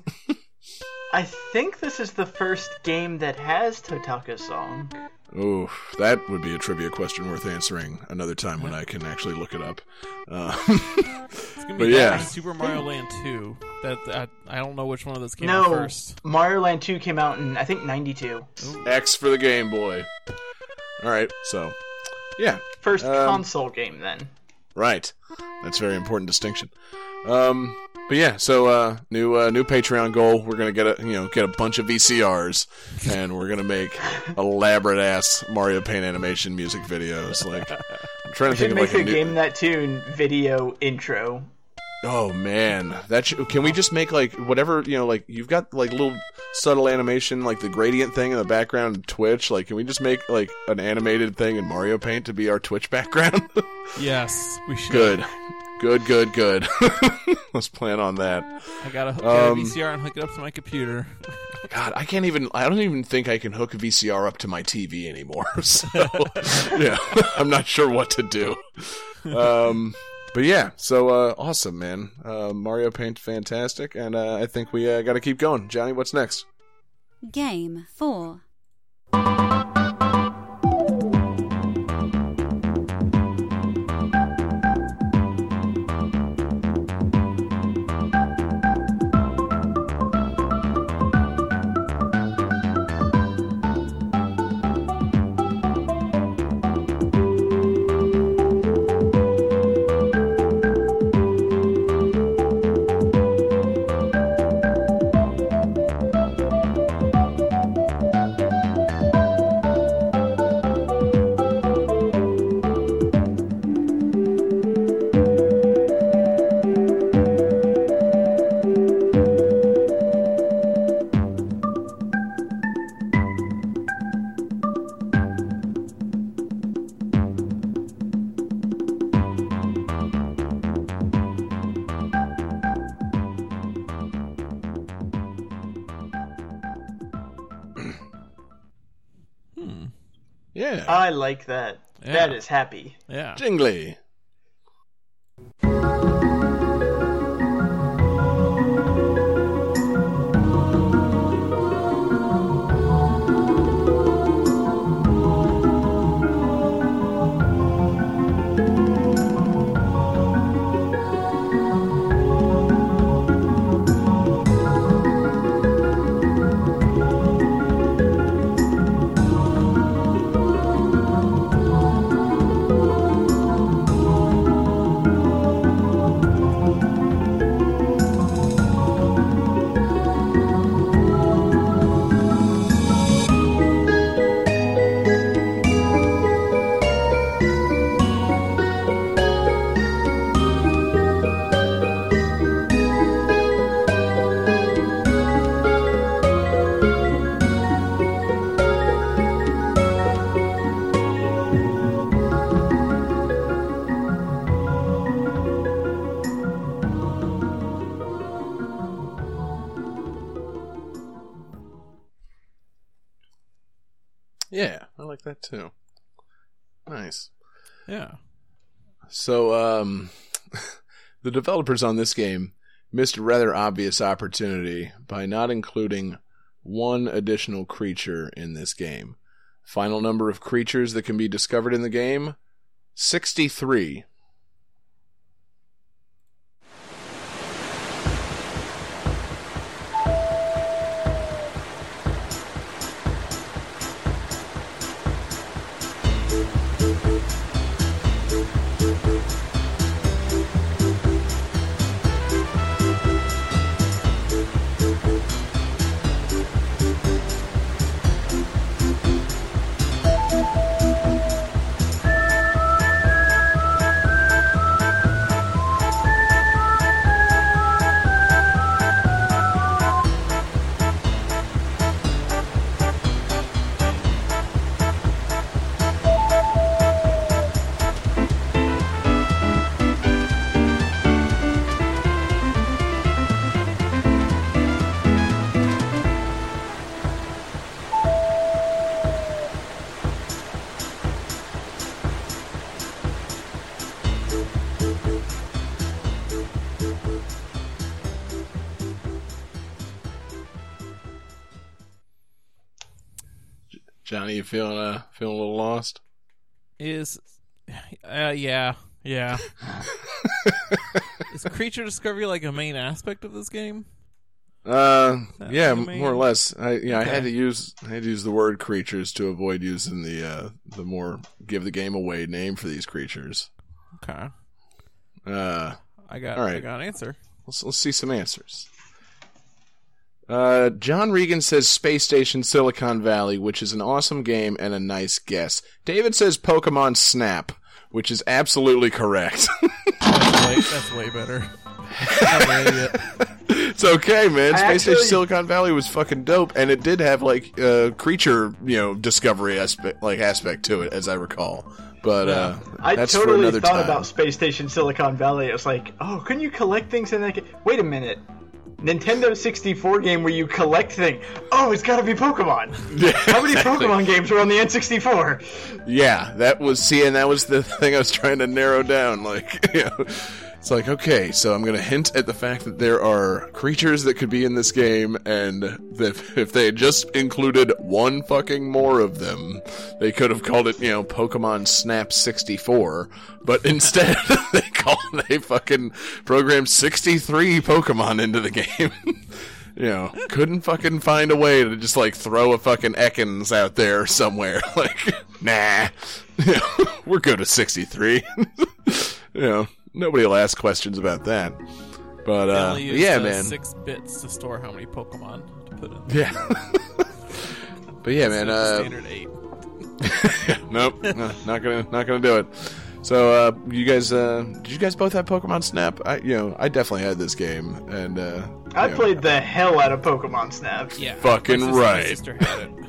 I think this is the first game that has Totaka's song. Ooh, that would be a trivia question worth answering another time when I can actually look it up. Uh, It's gonna But be yeah. yeah. Super Mario Land 2. That, that I don't know which one of those came no, out first. Mario Land 2 came out in I think 92. X for the Game Boy. All right, so yeah, First Um, console game then. Right. That's a very important distinction. Um, but yeah, so uh, new uh, new Patreon goal. We're gonna get a you know get a bunch of VCRs, and we're gonna make elaborate ass Mario Paint animation music videos. Like I'm trying to think of make a a new. game that tune video intro. Oh man, that sh- can we just make like whatever you know? Like you've got like little subtle animation, like the gradient thing in the background Twitch. Like, can we just make like an animated thing in Mario Paint to be our Twitch background? Yes, we should. good, good, good, good. Let's plan on that. I gotta hook Um, a VCR and hook it up to my computer. God, I can't even. I don't even think I can hook a VCR up to my TV anymore. So, yeah, I'm not sure what to do. Um, but yeah, so uh, awesome, man. Uh, Mario Paint, fantastic, and uh, I think we uh, got to keep going. Johnny, what's next? Game 4. Yeah, I like that. Yeah. That is happy. Yeah. Jingly. That too. Nice. Yeah. So, um, the developers on this game missed a rather obvious opportunity by not including one additional creature in this game. Final number of creatures that can be discovered in the game 63. Feeling uh feeling a little lost? Is uh, yeah, yeah. Is creature discovery like a main aspect of this game? Uh, yeah, what you m- more or less. I yeah, I had to use I had to use the word creatures to avoid using the uh the more give the game away name for these creatures. Okay, Uh, I got All I got an answer. let's let's see some answers. Uh, John Regan says Space Station Silicon Valley, which is an awesome game and a nice guess. David says Pokemon Snap, which is absolutely correct. That's way, that's way better. I'm an idiot. it's okay, man. I Space actually- Station Silicon Valley was fucking dope, and it did have like uh, creature, you know, discovery aspect, like aspect to it, as I recall. But uh, I that's for totally another thought time. about Space Station Silicon Valley. It was like, oh, couldn't you collect things in that game? Wait a minute. Nintendo 64 game where you collect things. Oh, it's gotta be Pokemon. How many. Pokemon games were on the N64? Yeah, that was see, and that was the thing I was trying to narrow down. Like, you know, it's like okay, so I'm going to hint at the fact that there are creatures that could be in this game, and if they had just included one fucking more of them, they could have called it, you know, Pokemon Snap 64. But instead, they called they fucking programmed 63 Pokemon into the game. you know, couldn't fucking find a way to just like throw a fucking Ekans out there somewhere. Like, nah, we're good at 63. you know, nobody will ask questions about that. But, uh, use, yeah, uh, man. Six bits to store how many Pokemon to put in. Yeah. but yeah, man, Instead of the uh, standard eight. nope, no, not gonna, not gonna do it. So, uh, you guys, uh, did you guys both have Pokemon Snap? I, you know, I definitely had this game, and uh, I you know, played the hell out of Pokemon Snap. Yeah, fucking my sister, right. My sister had it.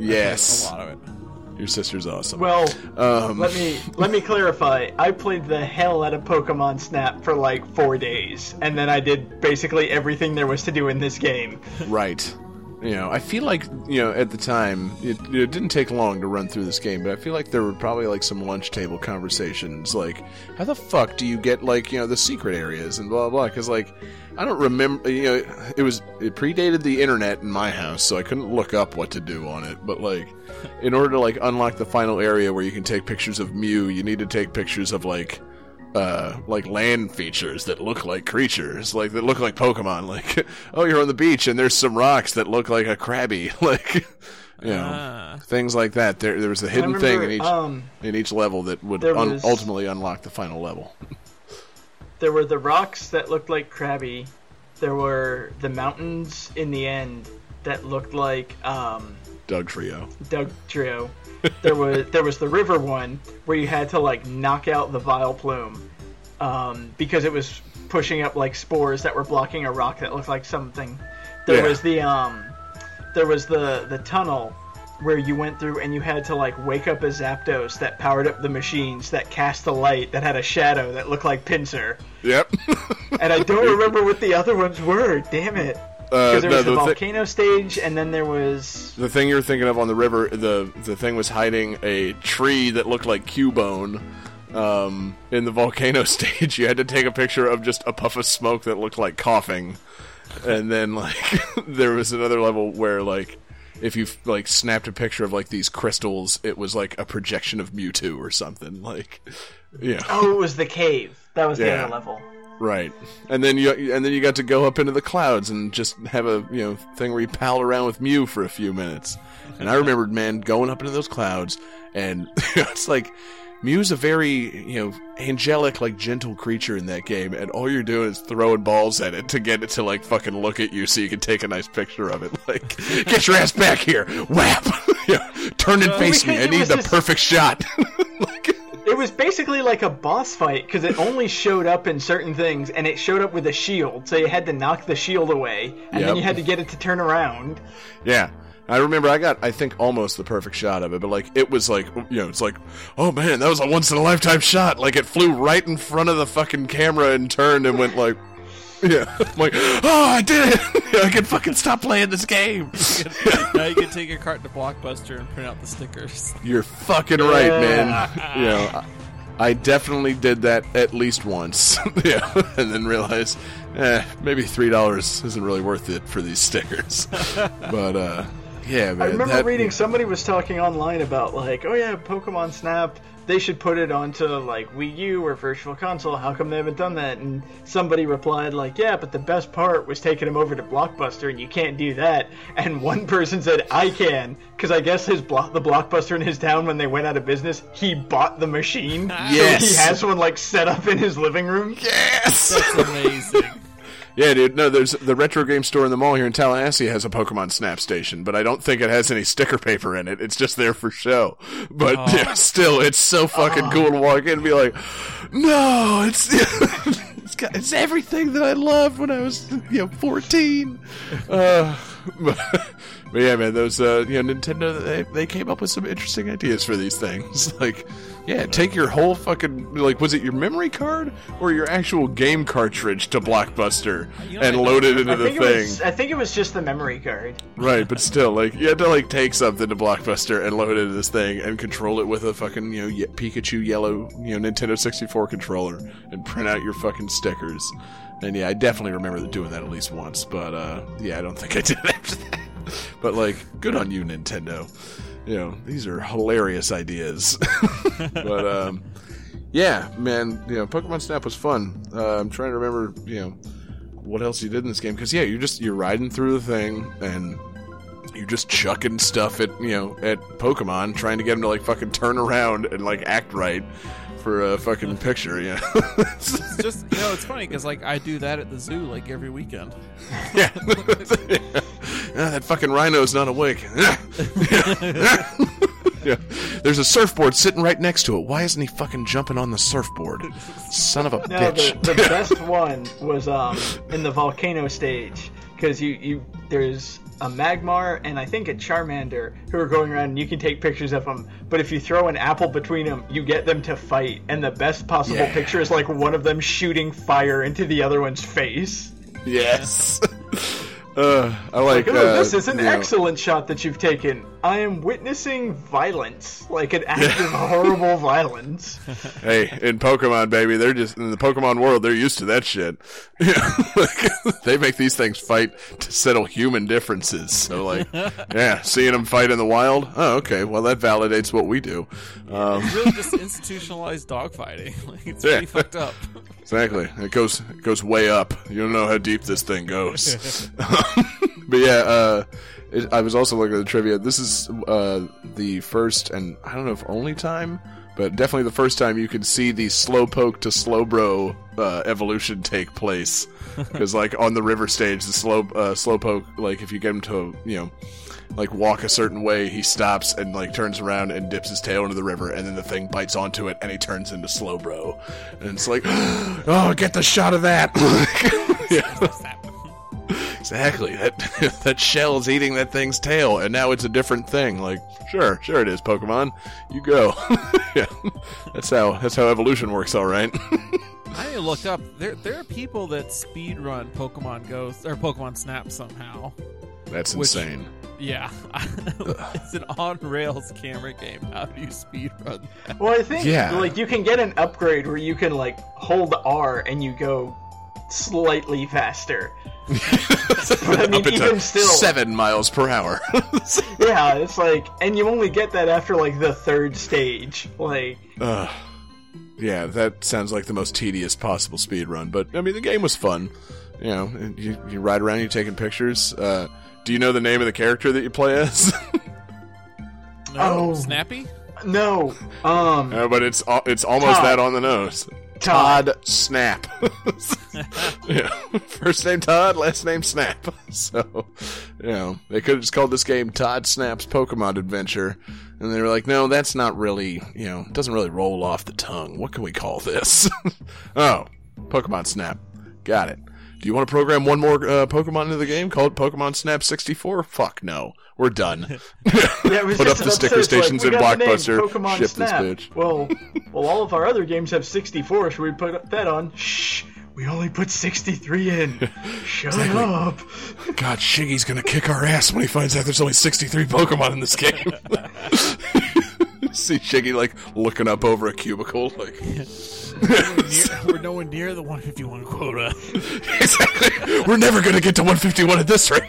Yes, a lot of it. Your sister's awesome. Well, um, let me let me clarify. I played the hell out of Pokemon Snap for like four days, and then I did basically everything there was to do in this game. Right. You know, I feel like you know at the time it, it didn't take long to run through this game, but I feel like there were probably like some lunch table conversations, like how the fuck do you get like you know the secret areas and blah blah? Because like I don't remember, you know, it was it predated the internet in my house, so I couldn't look up what to do on it. But like, in order to like unlock the final area where you can take pictures of Mew, you need to take pictures of like uh like land features that look like creatures like that look like pokemon like oh you're on the beach and there's some rocks that look like a Krabby like you know Ah. things like that there there was a hidden thing in each um, in each level that would un- was- ultimately unlock the final level There were the rocks that looked like Krabby. There were the mountains in the end that looked like um, doug trio Doug Trio. There was there was the river one where you had to like knock out the Vileplume um, because it was pushing up like spores that were blocking a rock that looked like something. There Yeah. was the um, there was the the tunnel where you went through and you had to like wake up a Zapdos that powered up the machines that cast the light that had a shadow that looked like Pinsir. yep And I don't remember what the other ones were. Damn it. Because there no, was the the thi- volcano stage, and then there was The thing you're thinking of on the river, the the thing was hiding a tree that looked like Cubone. Um, in the volcano stage, you had to take a picture of just a puff of smoke that looked like Koffing, and then like there was another level where like if you like snapped a picture of like these crystals, it was like a projection of Mewtwo or something. Like, yeah. oh, it was the cave. That was the other level. Right, and then you and then you got to go up into the clouds and just have a you know thing where you pal around with Mew for a few minutes. And I remembered, man, going up into those clouds, and it's like Mew's a very you know angelic, like gentle creature in that game, and all you're doing is throwing balls at it to get it to like fucking look at you so you can take a nice picture of it. Like, get your ass back here, whap, yeah, turn and face me. I need the perfect shot. It was basically like a boss fight because it only showed up in certain things, and it showed up with a shield, so you had to knock the shield away, and Yep. then you had to get it to turn around. Yeah. I remember I got I think almost the perfect shot of it, but like it was like you know, it's like, oh man, that was a once in a lifetime shot. Like it flew right in front of the fucking camera and turned and went like Yeah. I'm like, oh I did it! I can fucking stop playing this game. now you can take your cart to Blockbuster and print out the stickers. You're fucking right, man. You know, I, I definitely did that at least once. yeah. And then realized, eh, maybe three dollars isn't really worth it for these stickers. but uh yeah, man. I remember that- reading somebody was talking online about like, oh yeah, Pokemon Snap. They should put it onto like Wii U or Virtual Console. How come they haven't done that? And somebody replied like, yeah, but the best part was taking them over to Blockbuster, and you can't do that. And one person said, I can, because I guess his block the Blockbuster in his town when they went out of business, he bought the machine. Yes. So he has one like set up in his living room. Yes. That's amazing. Yeah, dude. No, there's the retro game store in the mall here in Tallahassee has a Pokemon Snap station, but I don't think it has any sticker paper in it. It's just there for show. But Oh. yeah, still, it's so fucking cool to walk in and be like, no, it's it's, got, it's everything that I loved when I was you know 14. Uh, but, but yeah, man, those uh, you know Nintendo they, they came up with some interesting ideas for these things. Like, yeah, take your whole fucking like was it your memory card or your actual game cartridge to Blockbuster You know, and I load it into I the thing. was, I think it was just the memory card. Right, but still, like you had to like take something to Blockbuster and load it into this thing and control it with a fucking you know ye- Pikachu yellow you know Nintendo 64 controller and print out your fucking stickers. And yeah, I definitely remember doing that at least once, but uh, yeah, I don't think I did after that. But like, good on you, Nintendo. You know, these are hilarious ideas. but um, yeah, man, you know, Pokemon Snap was fun. Uh, I'm trying to remember, you know, what else you did in this game because yeah, you're just you're riding through the thing and you're just chucking stuff at you know at Pokemon, trying to get them to like fucking turn around and like act right for a fucking picture. Yeah, It's just you know, it's funny because like I do that at the zoo like every weekend. yeah. Ah, that fucking rhino's not awake. yeah. There's a surfboard sitting right next to it. Why isn't he fucking jumping on the surfboard? Son of a No, bitch. the, the best one was um, in the volcano stage because you, you there's a Magmar and I think a Charmander who are going around and you can take pictures of them. But if you throw an apple between them, you get them to fight. And the best possible Yeah. picture is like one of them shooting fire into the other one's face. yes. Uh, I like. Like, oh, uh, this is an you know, excellent shot that you've taken. I am witnessing violence, like an act of horrible violence. Hey, in Pokemon, baby, they're just in the Pokemon world. They're used to that shit. Yeah, like, they make these things fight to settle human differences. So, like, yeah, seeing them fight in the wild. Oh, okay. Well, that validates what we do. Um, It's really just institutionalized dogfighting. Like it's Yeah. pretty fucked up. exactly. It goes it goes way up. You don't know how deep this thing goes. but yeah, uh, it, I was also looking at the trivia. This is uh, the first, and I don't know if only time, but definitely the first time you could see the slowpoke to slowbro uh, evolution take place. Because like on the river stage, the slow uh, slowpoke, like if you get him to you know. Like walk a certain way, he stops and like turns around and dips his tail into the river, and then the thing bites onto it, and he turns into Slowbro, and it's like, oh, get the shot of that! yeah. Exactly. That that shell's eating that thing's tail, and now it's a different thing. Like, sure, sure it is, Pokemon. You go. yeah. That's how that's how evolution works, all right. I need to look up. There, there are people that speed run Pokemon Go or Pokemon Snap somehow. That's Which- insane. Yeah, it's an on rails camera game. How do you speed run that? Well, I think Yeah. like you can get an upgrade where you can like hold R and you go slightly faster. but I mean, Up into even still, seven miles per hour. yeah, it's like, and you only get that after like the third stage. Like, Ugh. yeah, that sounds like the most tedious possible speed run. But I mean, the game was fun. You know, and you, you ride around, you're taking pictures. Uh, do you know the name of the character that you play as? No, Oh. Snappy. no, um, Uh, but it's it's almost Todd. that on the nose. Todd Snap. yeah. First name Todd, last name Snap. So, you know, they could have just called this game Todd Snap's Pokemon Adventure. And they were like, no, that's not really, you know, doesn't really roll off the tongue. What can we call this? oh, Pokemon Snap. Got it. Do you want to program one more uh, Pokemon into the game? Call it Pokemon Snap 64? Fuck no. We're done. yeah, Put up the sticker upstairs, like, stations in got the name, Blockbuster. Pokemon Ship Snap. this bitch. Well, well, all of our other games have 64. Should we put that on? Shh. We only put 63 in. Shut Exactly. up. God, Shiggy's gonna kick our ass when he finds out there's only 63 Pokemon in this game. See Shiggy like looking up over a cubicle, like near, we're nowhere near the 151 quota. exactly. We're never gonna get to 151 at this rate.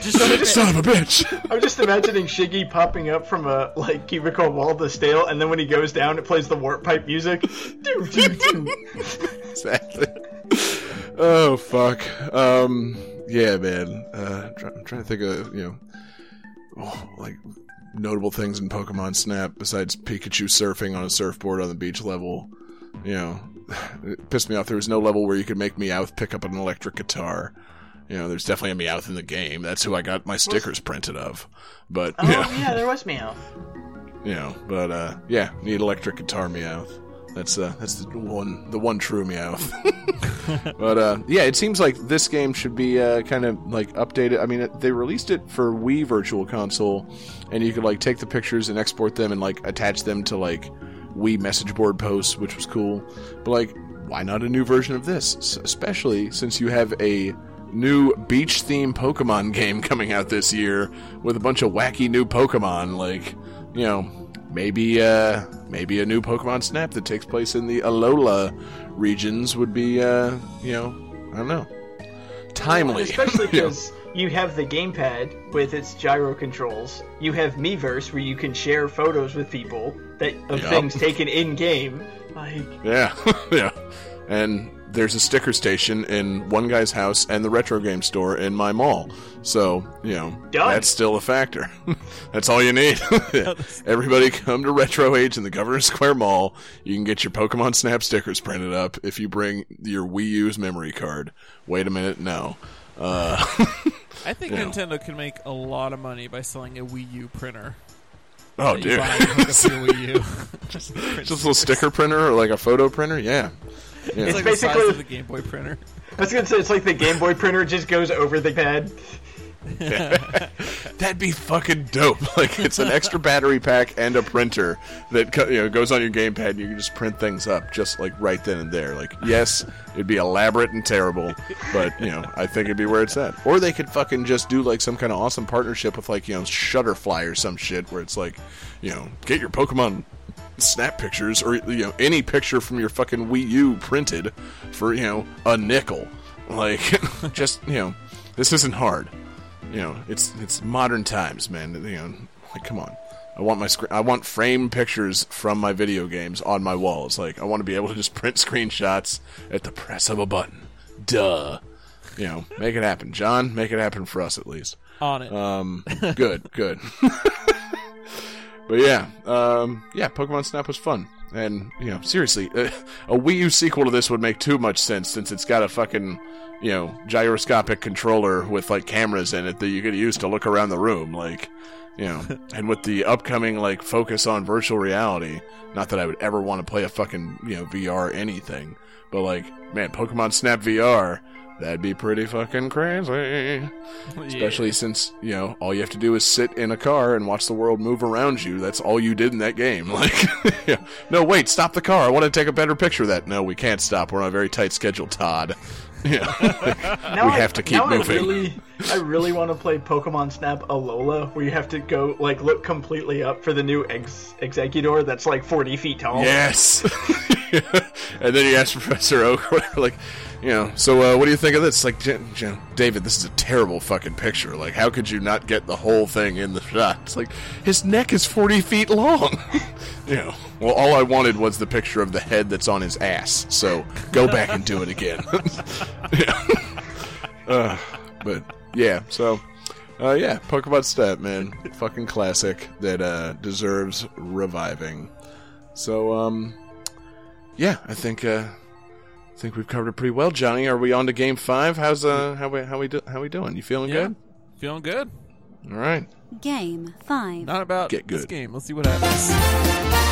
Just Son of a bitch. I'm just imagining Shiggy popping up from a like cubicle wall to stale, and then when he goes down, it plays the warp pipe music. Doo, doo, doo. exactly. Oh fuck. Um. Yeah, man. Uh, try, I'm trying to think of you know, oh, like notable things in Pokemon Snap besides Pikachu surfing on a surfboard on the beach level. You know, it pissed me off. There was no level where you could make Meowth pick up an electric guitar. You know, there's definitely a Meowth in the game. That's who I got my stickers printed of. But Oh yeah, yeah, there was Meow. you know, but uh, yeah, need electric guitar Meowth. That's uh, that's the one, the one true Meowth. but uh, yeah, it seems like this game should be uh, kind of like updated. I mean, they released it for Wii Virtual Console, and you could like take the pictures and export them and like attach them to like Wii message board posts, which was cool. But like, why not a new version of this? S- especially since you have a new beach theme Pokemon game coming out this year with a bunch of wacky new Pokemon. Like, you know, maybe uh, maybe a new Pokemon Snap that takes place in the Alola regions would be, uh, you know, I don't know, timely. Especially because you have the gamepad with its gyro controls. You have Miiverse where you can share photos with people that of Yup. things taken in game. Like Yeah, yeah. And there's a sticker station in one guy's house and the retro game store in my mall. So, you know, Done. that's still a factor. that's all you need. Everybody come to Retro Age in the Governor Square Mall. You can get your Pokemon Snap stickers printed up if you bring your Wii U's memory card. Wait a minute, no. Uh, I think Yeah. Nintendo can make a lot of money by selling a Wii U printer. Oh, dude. buy and hook up to your Wii U. Just Just a little sticker printer or like a photo printer? Yeah. Yeah. It's like basically- the size of the Game Boy printer. I was gonna say, it's like the Game Boy printer just goes over the pad. That'd be fucking dope. Like it's an extra battery pack and a printer that you know goes on your gamepad. and You can just print things up just like right then and there. Like yes, it'd be elaborate and terrible, but you know I think it'd be where it's at. Or they could fucking just do like some kind of awesome partnership with like you know Shutterfly or some shit where it's like you know get your Pokemon snap pictures or you know any picture from your fucking Wii U printed for you know a nickel. Like just you know this isn't hard you know, it's it's modern times, man. You know, like come on. I want my screen. I want framed pictures from my video games on my walls. Like I want to be able to just print screenshots at the press of a button. Duh. You know, make it happen, John. Make it happen for us at least. On it. Um, good, good. but yeah, um, yeah, Pokemon Snap was fun, and you know, seriously, a, a Wii U sequel to this would make too much sense since it's got a fucking, you know, gyroscopic controller with like cameras in it that you could use to look around the room, like, you know, and with the upcoming like focus on virtual reality. Not that I would ever want to play a fucking you know VR anything, but like, man, Pokemon Snap VR That'd be pretty fucking crazy. Especially since, you know, all you have to do is sit in a car and watch the world move around you. That's all you did in that game. Like, yeah. no, wait, stop the car. I want to take a better picture of that. No, we can't stop. We're on a very tight schedule, Todd. Yeah. Now we I- have to keep now moving. I really, I really want to play Pokemon Snap Alola, where you have to go like look completely up for the new Ex- Exeggutor that's like 40 feet tall. Yes. and then you ask Professor Oak, whatever, like, you know, so uh, what do you think of this? Like, J- J- David, this is a terrible fucking picture. Like, how could you not get the whole thing in the shot? It's like, his neck is 40 feet long. you know, well, all I wanted was the picture of the head that's on his ass. So go back and do it again. yeah. Uh, but, yeah, so. Uh, yeah, Pokemon Snap, man. Fucking classic that uh, deserves reviving. So, um, yeah, I think uh, I think we've covered it pretty well, Johnny. Are we on to Game Five? How's uh how we how we do, how we doing? You feeling Yeah. good? Feeling good. All right. Game 5. Not about Get this good. game. Let's see what happens.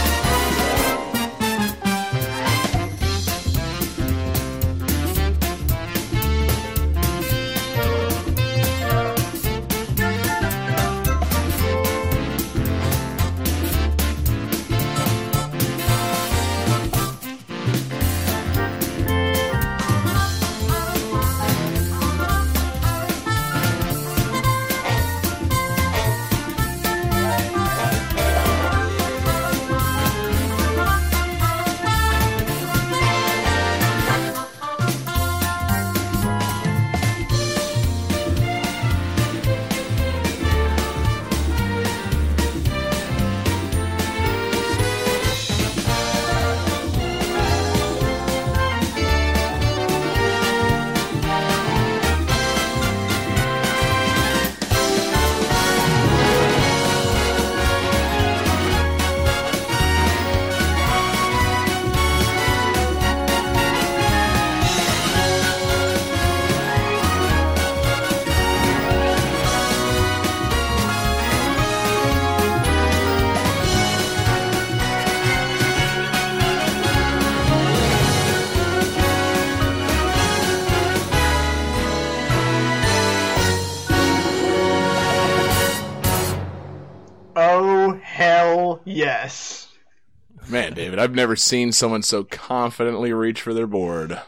Man, David, I've never seen someone so confidently reach for their board.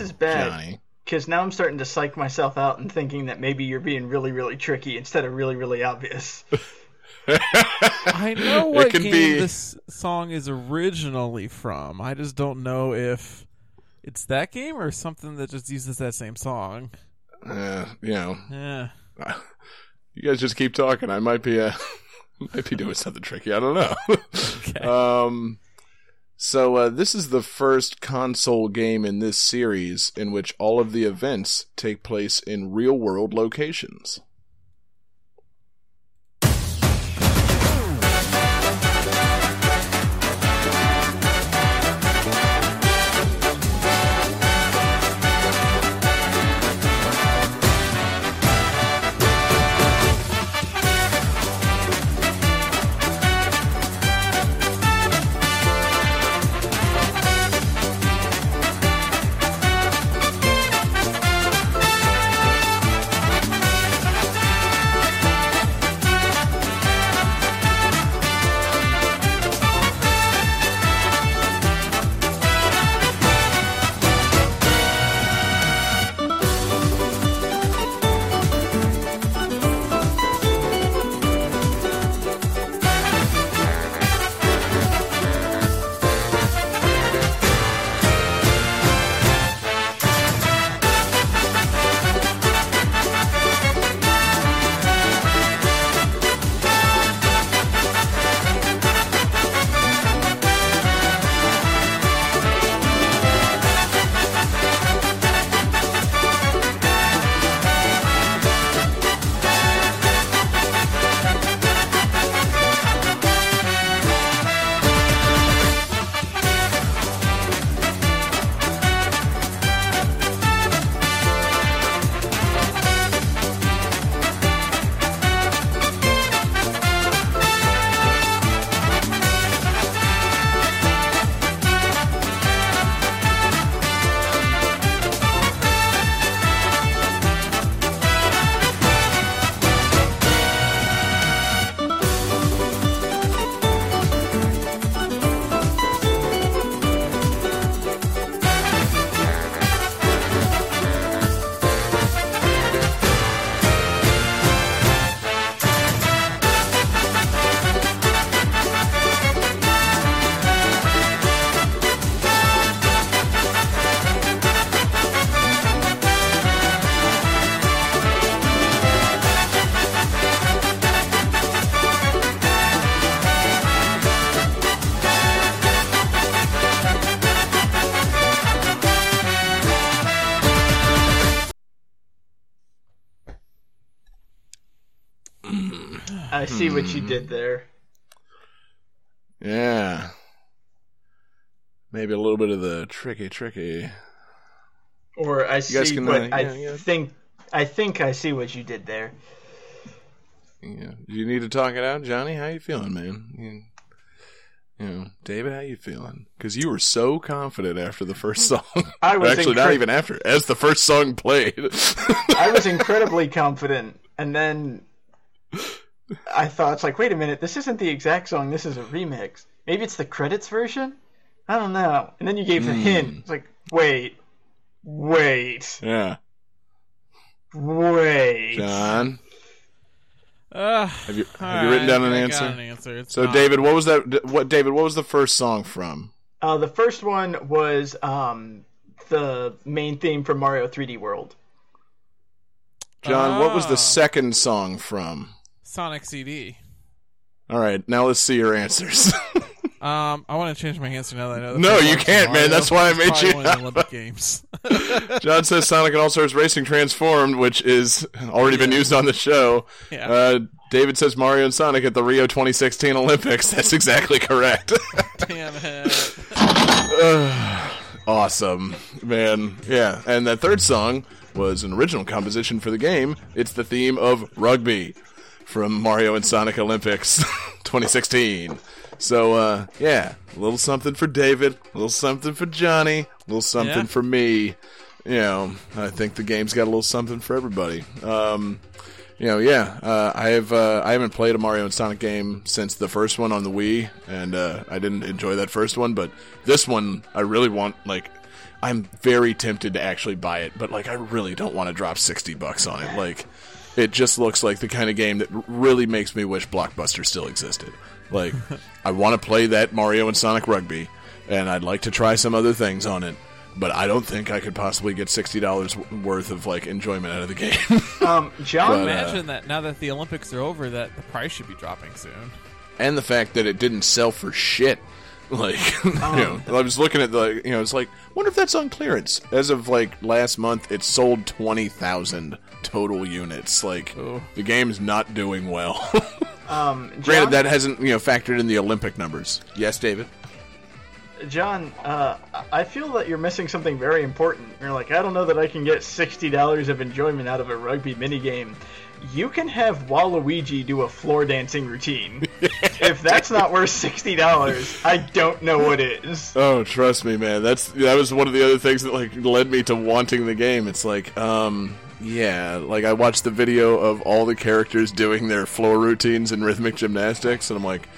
This is bad because now I'm starting to psych myself out and thinking that maybe you're being really, really tricky instead of really, really obvious. I know It what game be- this song is originally from. I just don't know if It's that game or something that just uses that same song. Uh, you know, Yeah. you guys just keep talking. I might be uh, might be doing something tricky. I don't know. Okay. um, so uh, this is the first console game in this series in which all of the events take place in real world locations. See what you did there. Yeah. Maybe a little bit of the tricky, tricky. Or I see what uh, I yeah, yeah. think. I think I see what you did there. Yeah. You need to talk it out, Johnny. How you feeling, man? You, you know, David, how you feeling? Because you were so confident after the first song. I was actually not even after, as the first song played. I was incredibly confident, and then I thought, it's like, wait a minute, this isn't the exact song. This is a remix. Maybe it's the credits version. I don't know. And then you gave the Hmm. hint. It's like, wait, wait, yeah. wait. John, Uh, have you have all you written down an answer? got an answer. It's So, not- David, what was that? What David? What was the first song from? Uh, the first one was um, the main theme from Mario 3D World. John, what was the second song from? Sonic CD. All right, now let's see your answers. Um, I want to change my answer now that I know. No, you can't, man. That's why I made you- one of the Olympic Games. John says Sonic and All Stars Racing Transformed, which is already been used on the show. Yeah. Uh, David says Mario and Sonic at the Rio 2016 Olympics. That's exactly correct. Damn it. awesome, man. Yeah, and that third song was an original composition for the game. It's the theme of rugby from Mario and Sonic Olympics 2016. So, uh, yeah, a little something for David, a little something for Johnny, a little something Yeah. for me. You know, I think the game's got a little something for everybody. Um, you know, yeah, uh, I have uh, I haven't played a Mario and Sonic game since the first one on the Wii, and uh, I didn't enjoy that first one. But this one, I really want. Like, I'm very tempted to actually buy it, but like, I really don't want to drop sixty bucks on it. Like, it just looks like the kind of game that really makes me wish Blockbuster still existed. Like, I want to play that Mario and Sonic Rugby, and I'd like to try some other things on it. but I don't think I could possibly get sixty dollars worth of like enjoyment out of the game. Um, John, But, uh, Imagine that now that the Olympics are over, that the price should be dropping soon. and the fact that it didn't sell for shit. Like, you know, I was looking at the, you know, it's like, wonder if that's on clearance. As of like last month, it sold twenty thousand total units. Like, Ooh. the game's not doing well. um, Granted, that hasn't you know factored in the Olympic numbers. Yes, David. John, uh, I feel that you're missing something very important. You're like, I don't know that I can get sixty dollars of enjoyment out of a rugby minigame. You can have Waluigi do a floor dancing routine. if that's not worth sixty dollars, I don't know what is. Oh, trust me, man. That's that was one of the other things that like led me to wanting the game. It's like, um, yeah, like I watched the video of all the characters doing their floor routines and rhythmic gymnastics, and I'm like,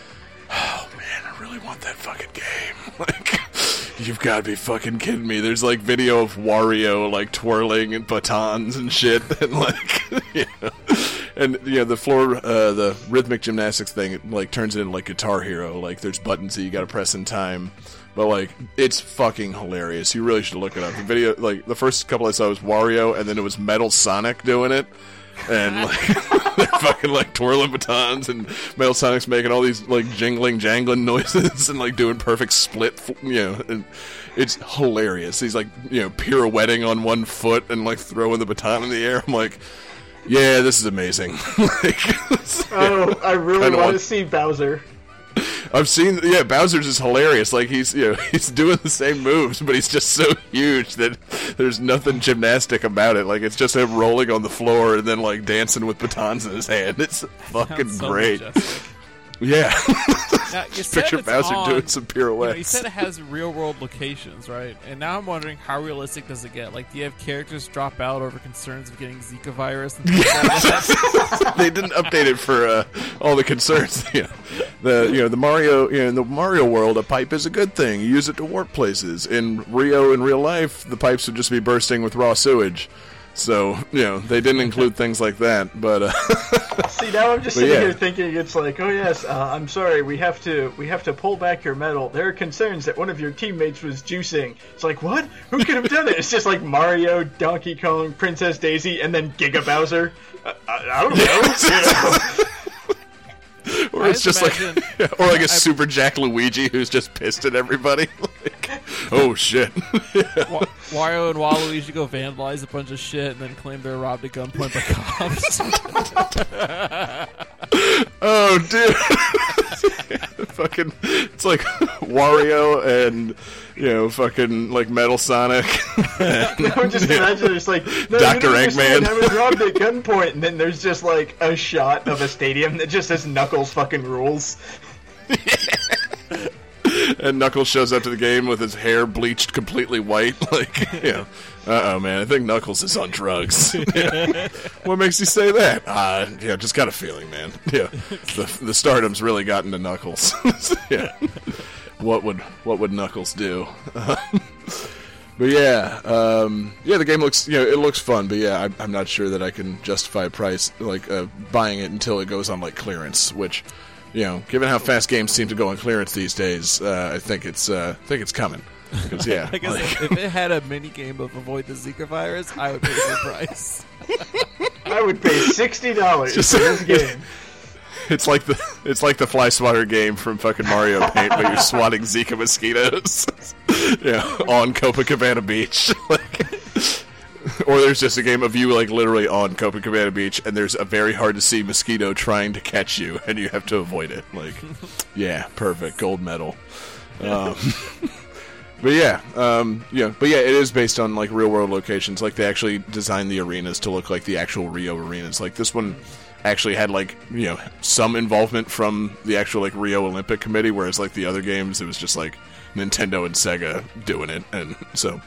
oh man, I really want that fucking game. Like, you've got to be fucking kidding me. There's like video of Wario like twirling and batons and shit, and like, you know, and you know the floor, uh, the rhythmic gymnastics thing, like turns into like Guitar Hero. Like, there's buttons that you got to press in time. But like, it's fucking hilarious. You really should look it up. The video, like, the first couple I saw was Wario, and then it was Metal Sonic doing it, and like, they're fucking like twirling batons, and Metal Sonic's making all these like jingling, jangling noises, and like doing perfect split, f- you know, and it's hilarious. He's like, you know, pirouetting on one foot and like throwing the baton in the air. I'm like, yeah, this is amazing. like, Oh, I really want- to see Bowser. I've seen, yeah, Bowser's is hilarious. Like he's, you know, he's doing the same moves, but he's just so huge that there's nothing gymnastic about it. Like it's just him rolling on the floor and then like dancing with batons in his hand. It's fucking so great. majestic. Yeah, Now, you picture Bowser on- doing some You, know, you said it has real world locations, right? And now I'm wondering how realistic does it get? Like, do you have characters drop out over concerns of getting Zika virus? And like they didn't update it for uh, all the concerns. you know, the you know the Mario you know, in the Mario world, a pipe is a good thing. You use it to warp places. In Rio, in real life, the pipes would just be bursting with raw sewage. So you know they didn't include things like that. But uh, See, now I'm just sitting yeah. here thinking it's like, oh yes, uh, I'm sorry, we have to we have to pull back your medal. There are concerns that one of your teammates was juicing. It's like, what? Who could have done it? It's just like Mario, Donkey Kong, Princess Daisy, and then Giga Bowser. I, I, I don't know. you know? or I it's just imagine- like or like a Super Jack Luigi who's just pissed at everybody. like, oh shit. Wa- Wario and Waluigi go vandalize a bunch of shit and then claim they're robbed at gunpoint by cops. Oh, dude! fucking, it's like Wario and you know, fucking like Metal Sonic. I'm just imagining it's like no, Dr. you don't understand, Eggman. I was robbed at gunpoint, and then there's just like a shot of a stadium that just says Knuckles fucking rules. and Knuckles shows up to the game with his hair bleached completely white. Like, you know, uh oh, man, I think Knuckles is on drugs. What makes you say that? Uh, yeah, just got a feeling, man. Yeah, the the stardom's really gotten to Knuckles. yeah, what would what would Knuckles do? But yeah, um, yeah, the game looks, you know, it looks fun. But yeah, I, I'm not sure that I can justify price like uh, buying it until it goes on like clearance. Which, you know, given how fast games seem to go on clearance these days, uh, I think it's, uh, I think it's coming. Because yeah, I guess like- if, if it had a mini game of avoid the Zika virus, I would pay the price. I would pay sixty dollars for this game. it's like the it's like the fly swatter game from fucking Mario Paint, but you're swatting Zika mosquitoes. yeah, on Copacabana Beach. like, or there's just a game of you like literally on Copacabana Beach, and there's a very hard to see mosquito trying to catch you, and you have to avoid it. Like, yeah, perfect, gold medal. Um, but yeah, um, yeah, but yeah, it is based on like real world locations. Like they actually designed the arenas to look like the actual Rio arenas. Like this one actually had like you know some involvement from the actual like Rio Olympic Committee, whereas like the other games it was just like Nintendo and Sega doing it, and so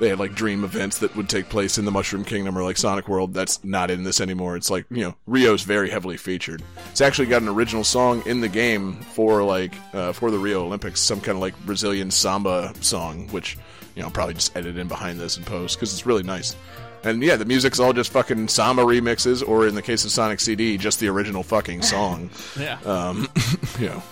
they had like dream events that would take place in the Mushroom Kingdom or like Sonic World. That's not in this anymore. It's like you know Rio's very heavily featured. It's actually got an original song in the game for like uh, for the Rio Olympics, some kind of like Brazilian samba song, which you know I'll probably just edit in behind this and post because it's really nice. And yeah, the music's all just fucking samba remixes, or in the case of Sonic CD, just the original fucking song. Yeah. Um, you know.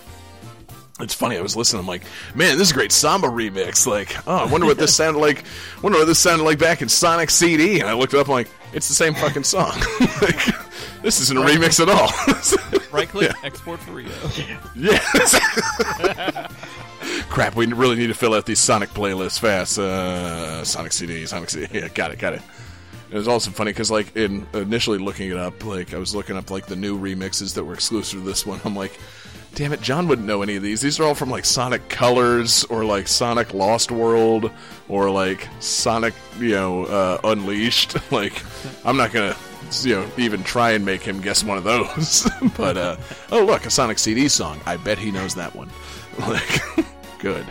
It's funny. I was listening. I'm like, man, this is a great samba remix. Like, oh, I wonder what this sounded like. Wonder what this sounded like back in Sonic CD. And I looked it up. I'm like, it's the same fucking song. like, this isn't a remix at all. Right click, Yeah. export for Rio. Yes. Crap, we really need to fill out these Sonic playlists fast. Uh, Sonic CD, Sonic CD. Yeah, got it, got it. It was also funny because, like, in initially looking it up, like I was looking up like the new remixes that were exclusive to this one. I'm like, damn it, John wouldn't know any of these. These are all from like Sonic Colors or like Sonic Lost World or like Sonic, you know, uh, Unleashed. like, I'm not gonna, you know, even try and make him guess one of those. but uh, oh look, a Sonic CD song. I bet he knows that one. Like, good.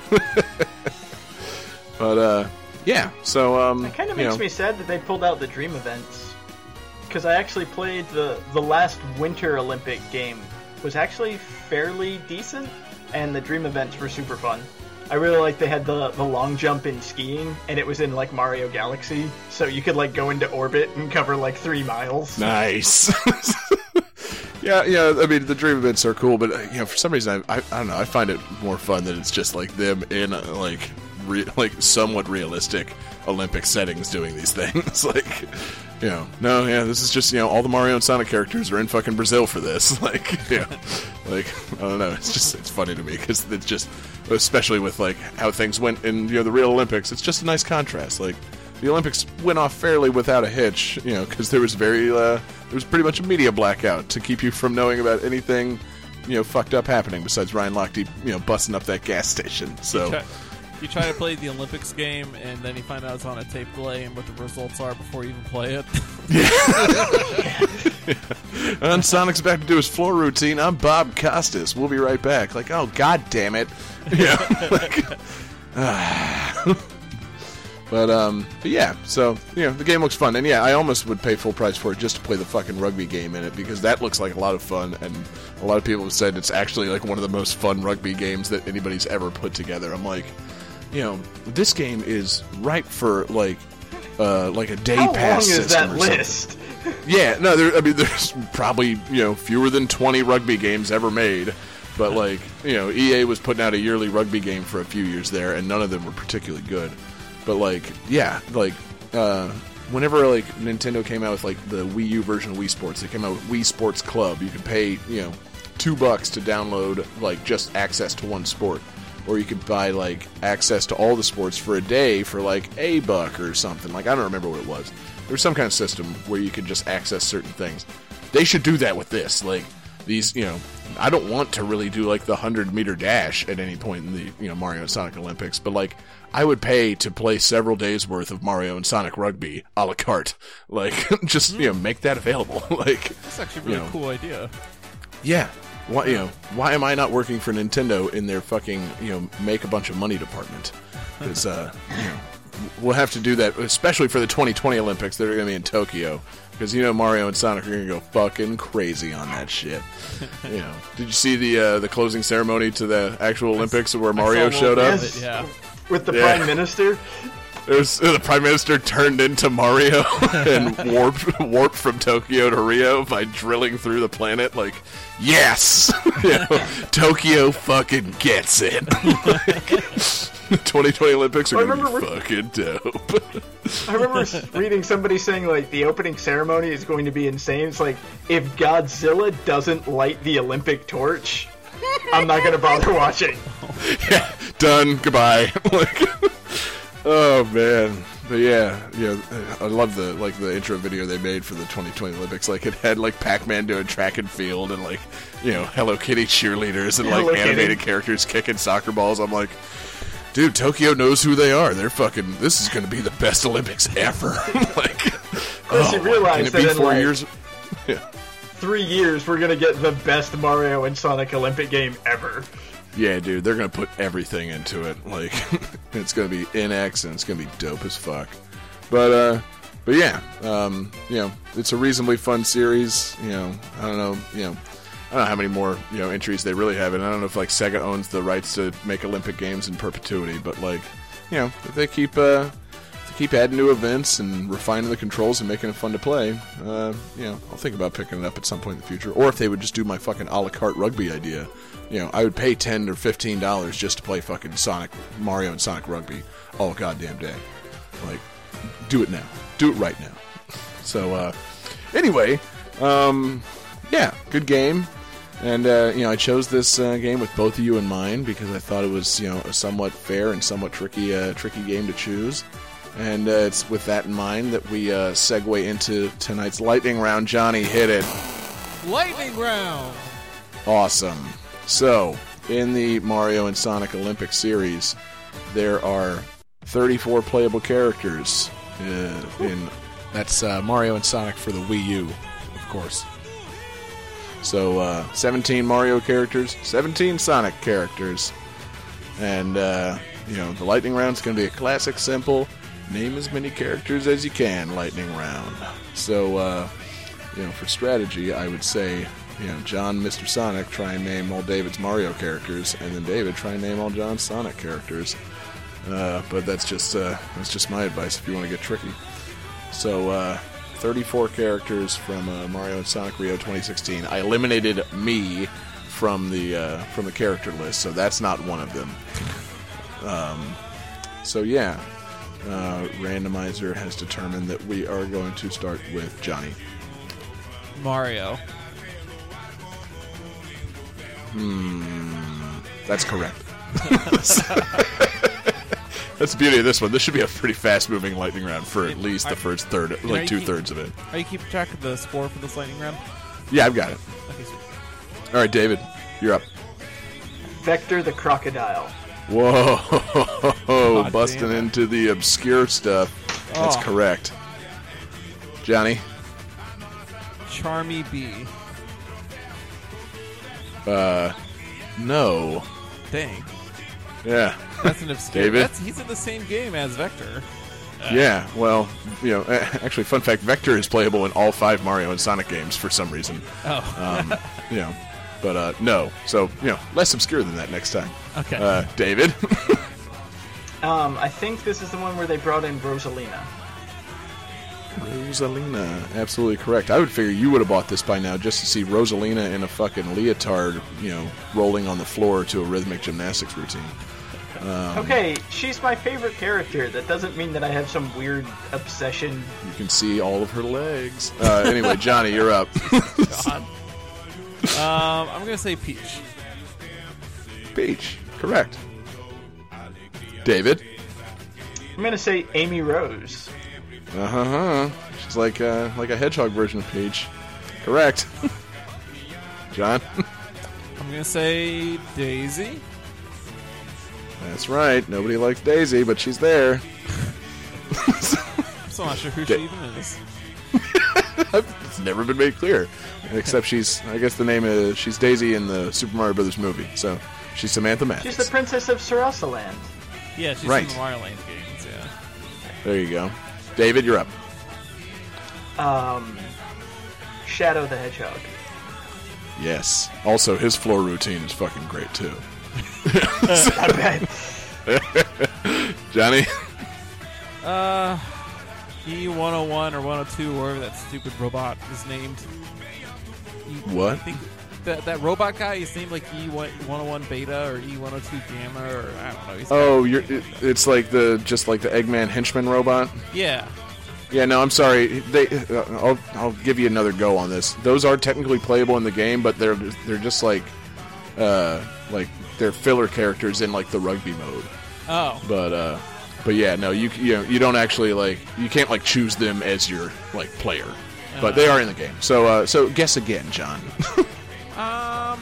but uh, yeah. So um, It kind of makes know, me sad that they pulled out the Dream events. Because I actually played the the last Winter Olympic game was actually fairly decent, and the Dream events were super fun. I really like they had the the long jump in skiing, and it was in like Mario Galaxy, so you could like go into orbit and cover like three miles. Nice. yeah, yeah. I mean, the dream events are cool, but uh, you know, for some reason, I, I, I don't know. I find it more fun that it's just like them in uh, like re- like somewhat realistic Olympic settings doing these things. like, you know, no, yeah, this is just you know all the Mario and Sonic characters are in fucking Brazil for this. like, yeah, like I don't know. It's just it's funny to me because it's just especially with like how things went in you know the real Olympics. It's just a nice contrast. Like the Olympics went off fairly without a hitch, you know, because there was very uh, there was pretty much a media blackout to keep you from knowing about anything, you know, fucked up happening besides Ryan Lochte, you know, busting up that gas station. So you try to play the Olympics game, and then you find out it's on a tape delay and what the results are before you even play it. yeah. and Sonic's back to do his floor routine. I'm Bob Costas. We'll be right back. Like, oh god damn it, yeah. like, ah. but um, but yeah. So you know, the game looks fun, and yeah, I almost would pay full price for it just to play the fucking rugby game in it because that looks like a lot of fun, and a lot of people have said it's actually like one of the most fun rugby games that anybody's ever put together. I'm like, you know, this game is ripe for like. Uh, like a day How long pass is system that or something. list? Yeah, no, there, I mean, there's probably you know fewer than 20 rugby games ever made, but like you know, EA was putting out a yearly rugby game for a few years there, and none of them were particularly good. But like, yeah, like uh, whenever like Nintendo came out with like the Wii U version of Wii Sports, they came out with Wii Sports Club. You could pay you know two bucks to download like just access to one sport. Or you could buy like access to all the sports for a day for like a buck or something. Like I don't remember what it was. There was some kind of system where you could just access certain things. They should do that with this. Like these, you know, I don't want to really do like the hundred meter dash at any point in the you know Mario and Sonic Olympics, but like I would pay to play several days worth of Mario and Sonic rugby a la carte. Like just you know make that available. like That's actually a you really know, cool idea. yeah. Why you know why am I not working for Nintendo in their fucking you know make a bunch of money department? Because uh, you know we'll have to do that, especially for the 2020 Olympics that are going to be in Tokyo. Because you know Mario and Sonic are going to go fucking crazy on that shit. you know, did you see the uh, the closing ceremony to the actual Olympics where Mario showed up? it, yeah. With the Yeah. Prime Minister? It was uh, the prime minister turned into Mario and warped warped from Tokyo to Rio by drilling through the planet. Like, yes, You know, Tokyo fucking gets it. The 2020 Olympics are I gonna be fucking dope. I remember reading somebody saying like the opening ceremony is going to be insane. It's like if Godzilla doesn't light the Olympic torch, I'm not going to bother watching. yeah, done. Goodbye. like, oh man. But yeah, yeah, I love the like the intro video they made for the 2020 Olympics. Like it had like Pac-Man doing track and field, and like you know Hello Kitty cheerleaders and like Hello Kitty. animated characters kicking soccer balls. I'm like, dude, Tokyo knows who they are. They're fucking. This is going to be the best Olympics ever. like, Plus, you oh, realize can it that be in, four like- years? Yeah. Three years, we're going to get the best Mario and Sonic Olympic game ever. Yeah, dude, they're gonna put everything into it. Like, it's gonna be NX and it's gonna be dope as fuck. But, uh, but yeah, um, you know, it's a reasonably fun series. You know, I don't know, you know, I don't know how many more you know entries they really have, and I don't know if like Sega owns the rights to make Olympic games in perpetuity. But like, you know, if they keep uh, they keep adding new events and refining the controls and making it fun to play, uh, you know, I'll think about picking it up at some point in the future. Or if they would just do my fucking a la carte rugby idea, you know, I would pay ten or fifteen dollars just to play fucking Sonic, Mario, and Sonic Rugby all goddamn day. Like, do it now. Do it right now. So, uh, anyway, um, yeah, good game. And uh, you know, I chose this uh, game with both of you in mind because I thought it was you know a somewhat fair and somewhat tricky, uh, tricky game to choose. And uh, it's with that in mind that we uh, segue into tonight's lightning round. Johnny, hit it. Lightning round. Awesome. So, in the Mario and Sonic Olympic series, there are 34 playable characters. Uh, in that's uh, Mario and Sonic for the Wii U, of course. So, uh, 17 Mario characters, 17 Sonic characters, and uh, you know the lightning round's going to be a classic, simple. Name as many characters as you can, lightning round. So, uh, you know, for strategy, I would say you know, John, Mr. Sonic, try and name all David's Mario characters, and then David try and name all John's Sonic characters. Uh, but that's just uh, that's just my advice if you want to get tricky. So, uh, 34 characters from uh, Mario and Sonic Rio 2016. I eliminated me from the uh, from the character list, so that's not one of them. Um, so yeah, uh, randomizer has determined that we are going to start with Johnny. Mario. Hmm, that's correct. That's the beauty of this one. This should be a pretty fast-moving lightning round for at least the first third, like you two keep- thirds of it. Are you keeping track of the score for this lightning round? Yeah, I've got it. Okay, sweet. All right, David, you're up. Vector the crocodile. Whoa, God busting into the obscure stuff. That's Oh. correct. Johnny, Charmy B. uh, no. Dang. Yeah, That's an obscure. David? That's, he's in the same game as Vector. yeah. Well, you know, uh, actually, fun fact: Vector is playable in all five Mario and Sonic games for some reason. Oh. Um, you know, but uh, no. So you know, less obscure than that next time. Okay. Uh, David. Um, I think this is the one where they brought in Rosalina. Rosalina, absolutely correct. I would figure you would have bought this by now just to see Rosalina in a fucking leotard, you know, rolling on the floor to a rhythmic gymnastics routine. Um, Okay, she's my favorite character. That doesn't mean that I have some weird obsession. You can see all of her legs. Uh, anyway, Johnny, you're up. Um, I'm gonna say Peach. Peach, correct. David. I'm gonna say Amy Rose. Uh huh. She's like uh, like a hedgehog version of Peach. Correct. John. I'm gonna say Daisy. That's right. Nobody likes Daisy, but she's there. I'm still not sure who she even is. it's never been made clear. Except she's, I guess the name is, she's Daisy in the Super Mario Brothers movie. So she's Samantha Mathis. She's the princess of Sarasa Land. Yeah, she's Right. in the Mario Land games. Yeah. There you go. David, you're up. Um, Shadow the Hedgehog. Yes. Also, his floor routine is fucking great too. I bet. Johnny. Uh, E101 or 102, wherever that stupid robot is named. E- What? I think that that robot guy is named like E101 Beta or E102 Gamma or I don't know. He's Oh, you're. It, it's like the just like the Eggman henchman robot. yeah. Yeah, no, I'm sorry. They, uh, I'll, I'll give you another go on this. Those are technically playable in the game, but they're they're just like, uh, like they're filler characters in like the rugby mode. Oh, But uh, but yeah, no, you you know, you don't actually like you can't like choose them as your like player, but they are in the game. So uh, so guess again, John. um,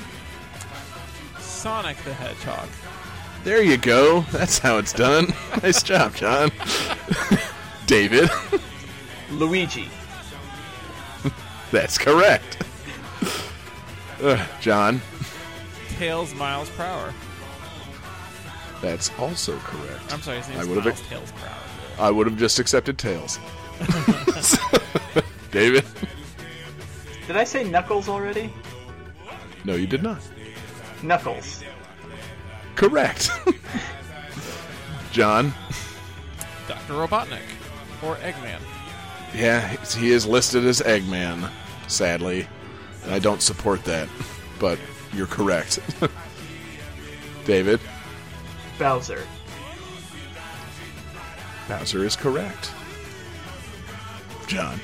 Sonic the Hedgehog. there you go. That's how it's done. nice job, John. David. Luigi. That's correct. Uh, John. Tails Miles per hour. That's also correct. I'm sorry, his I name's would've- Tails per hour. I would have just accepted tails. David? Did I say Knuckles already? No, you did not. Knuckles. Correct. John? Dr. Robotnik. or Eggman. Yeah, he is listed as Eggman, sadly. And I don't support that, but you're correct. David, Bowser. Bowser is correct. John,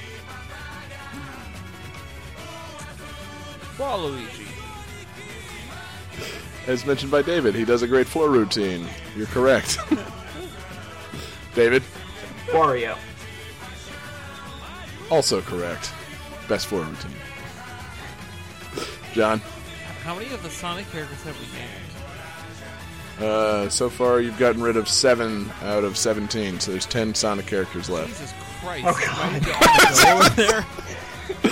Waluigi. As mentioned by David, he does a great floor routine. You're correct. David, Wario. also correct. Best floor routine. John, How many of the Sonic characters have we named? uh, so far you've gotten rid of seven out of 17, so there's 10 Sonic characters left. Jesus Christ! Oh, is God. Mighty the Armadillo in there?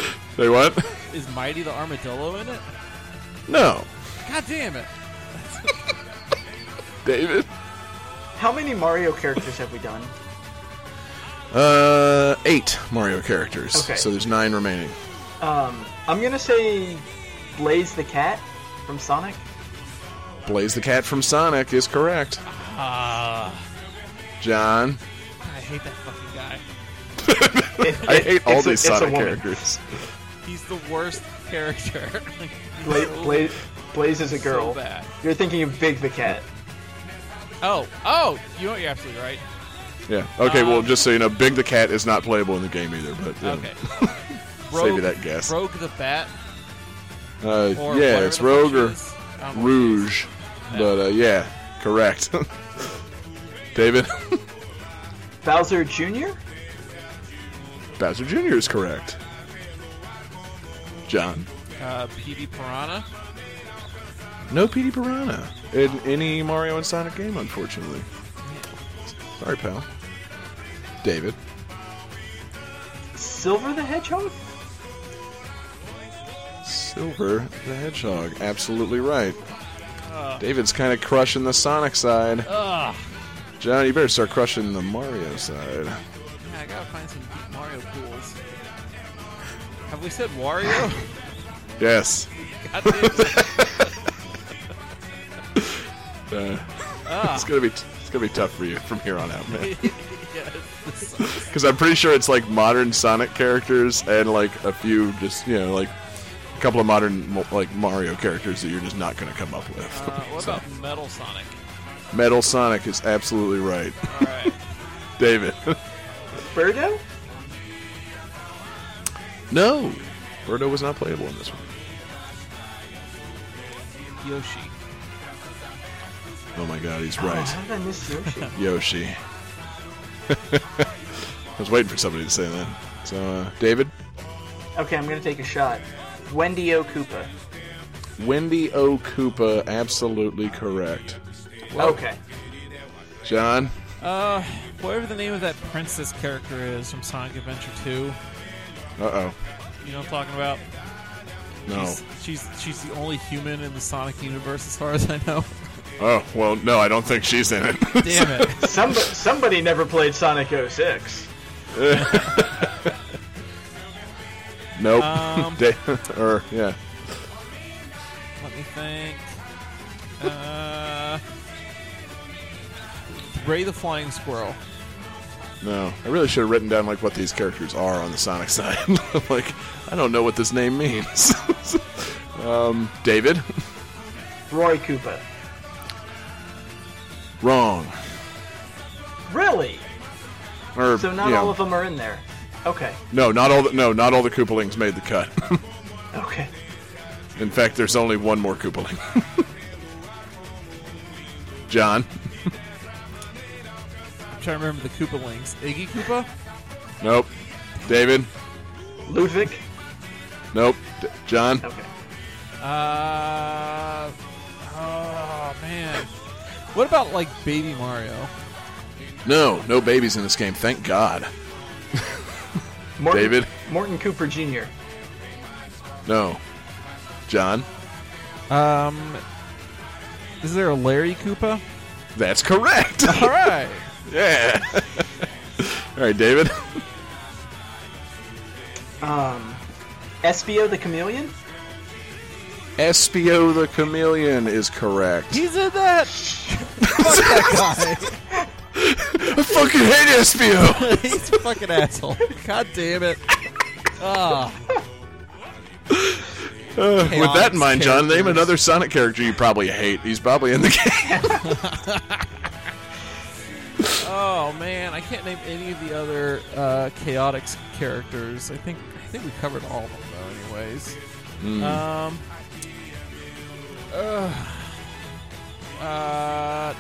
Say what? Is Mighty the Armadillo in it? No. God damn it! David? How many Mario characters have we done? Uh, eight Mario characters. Okay. So there's nine remaining. Um, I'm gonna say Blaze the cat from Sonic. Blaze the Cat from Sonic is correct. Ah, John, I hate that fucking guy. It- I hate all these a Sonic characters. He's the worst character. like, he's Bla- Blaze, Blaze is a girl. So bad. You're thinking of Big the cat. Oh, oh! you know, you're absolutely right. Yeah. Okay. well, Um, just so you know, Big the Cat is not playable in the game either. But yeah. Okay. Save you that guess. Rogue the Bat. Uh, yeah, it's Rogue or she is. I don't know what she is. Rouge. But uh, yeah, correct. David, Bowser Jr. Bowser Jr. is correct. John, Uh, Petey Piranha. no Petey Piranha in any Mario and Sonic game, unfortunately. Sorry, pal. David, Silver the Hedgehog. Silver the Hedgehog, absolutely right. Ah. David's kind of crushing the Sonic side. Ugh. John, you better start crushing the Mario side. Yeah, I gotta find some deep Mario pools. Have we said Wario? Yes. God damn it. Uh, Ah. it's gonna be it's gonna be tough for you from here on out, man. yes. Because I'm pretty sure it's like modern Sonic characters and like a few just you know like a couple of modern like Mario characters that you're just not gonna come up with. Uh, what So, about Metal Sonic? Metal Sonic is absolutely right, All right. David. Birdo. no, Birdo was not playable in this one. Yoshi. Oh my God, he's Oh, right. how did I miss Yoshi? Yoshi. I was waiting for somebody to say that. So, uh, David, okay, I'm gonna take a shot. Wendy O. Koopa. Wendy O. Koopa, absolutely correct. Okay. John, Uh, whatever the name of that princess character is from Sonic Adventure 2. uh oh, You know what I'm talking about? no. She's, she's she's the only human in the Sonic universe, as far as I know. Oh well, no, I don't think she's in it. Damn it! Somebody, somebody never played Sonic 06. nope. Um, Da- or yeah, Let me think. Uh, Ray the Flying Squirrel. no. I really should have written down like what these characters are on the Sonic side. like, I don't know what this name means. um, David, Roy Koopa. Wrong. Really? Or So not you know, all of them are in there. Okay. no, not all. The, no, not all the Koopalings made the cut. Okay. In fact, there's only one more Koopaling. John, I'm trying to remember the Koopalings. Iggy Koopa? nope. David, Ludwig. nope. D- John, Okay. Uh, oh man. What about like Baby Mario? no, no babies in this game. Thank God. Morton, David? Morton Koopa Jr. No. John, Um, is there a Larry Koopa? that's correct. All right. yeah. all right, David. Um, Espio the Chameleon. Espio the Chameleon is correct. He's in that. Fuck that guy. I fucking hate Espio. He's a fucking asshole. God damn it. Ah. Uh, with that in mind, John, name another Sonic character you probably hate. He's probably in the game. Oh man, I can't name any of the other uh, Chaotix characters. I think I think we covered all of them though. Anyways, Hmm. um, uh, uh,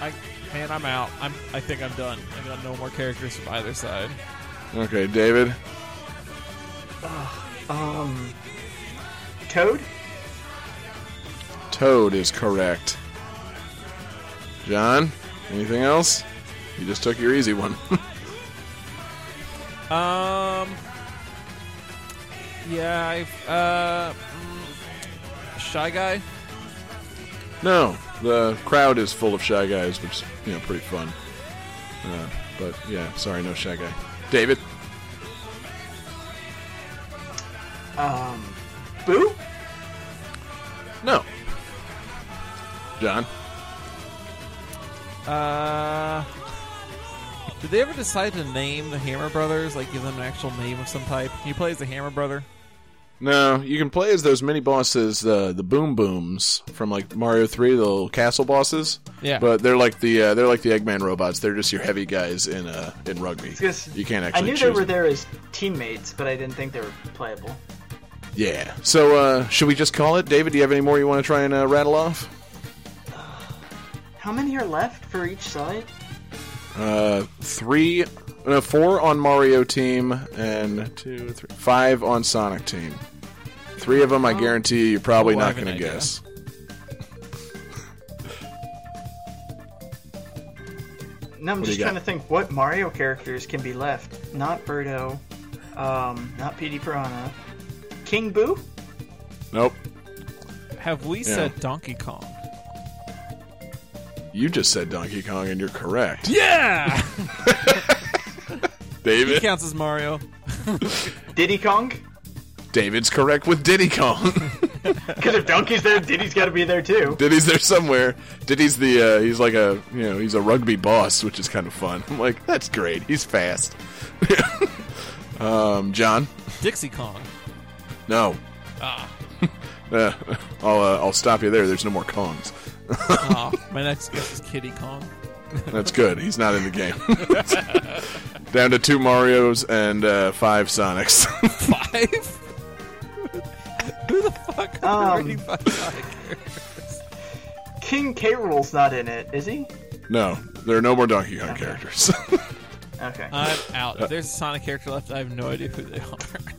I man, I'm out. I'm I think I'm done. I got no more characters from either side. okay, David. Um, Toad. Toad is correct. John, anything else? You just took your easy one. Um, yeah, I've uh, shy guy. no, the crowd is full of shy guys, which is you know pretty fun. Uh, but yeah, sorry, no shy guy. David. Um, Boo. No. John. Uh, did they ever decide to name the Hammer Brothers? Like, give them an actual name of some type? Can you play as the Hammer Brother? No, you can play as those mini bosses, uh, the Boom Booms from like Mario Three, the little castle bosses. Yeah. but they're like the uh, they're like the Eggman robots. They're just your heavy guys in uh, in rugby. You can't actually. I knew choose they were them. there as teammates, but I didn't think they were playable. Yeah. So uh, should we just call it, David? Do you have any more you want to try and uh, rattle off? How many are left for each side? Uh, three, no, four on Mario team, and two, three, five on Sonic team. Three of them, I guarantee you, you're probably Oh, not going to guess. No, I'm What just trying got? to think what Mario characters can be left. Not Birdo, um, not Petey Piranha, King Boo. Nope. Have we Yeah. said Donkey Kong? You just said Donkey Kong, and you're correct. Yeah! he David. counts as Mario. Diddy Kong. David's correct with Diddy Kong. Because if Donkey's there, Diddy's got to be there too. Diddy's there somewhere. Diddy's the uh, he's like a you know he's a rugby boss, which is kind of fun. I'm like that's great. He's fast. um, John. Dixie Kong. No. Ah. Uh, I'll uh, I'll stop you there. There's no more Kongs. Aw, my next guess is Kiddy Kong. That's good. He's not in the game. Down to two Mario's and uh, five Sonics. Five? Who the fuck are Um, five Sonic characters? King K. Rool's not in it, is he? no, there are no more Donkey Kong characters. Okay. I'm out. If there's a Sonic character left, I have no idea who they are.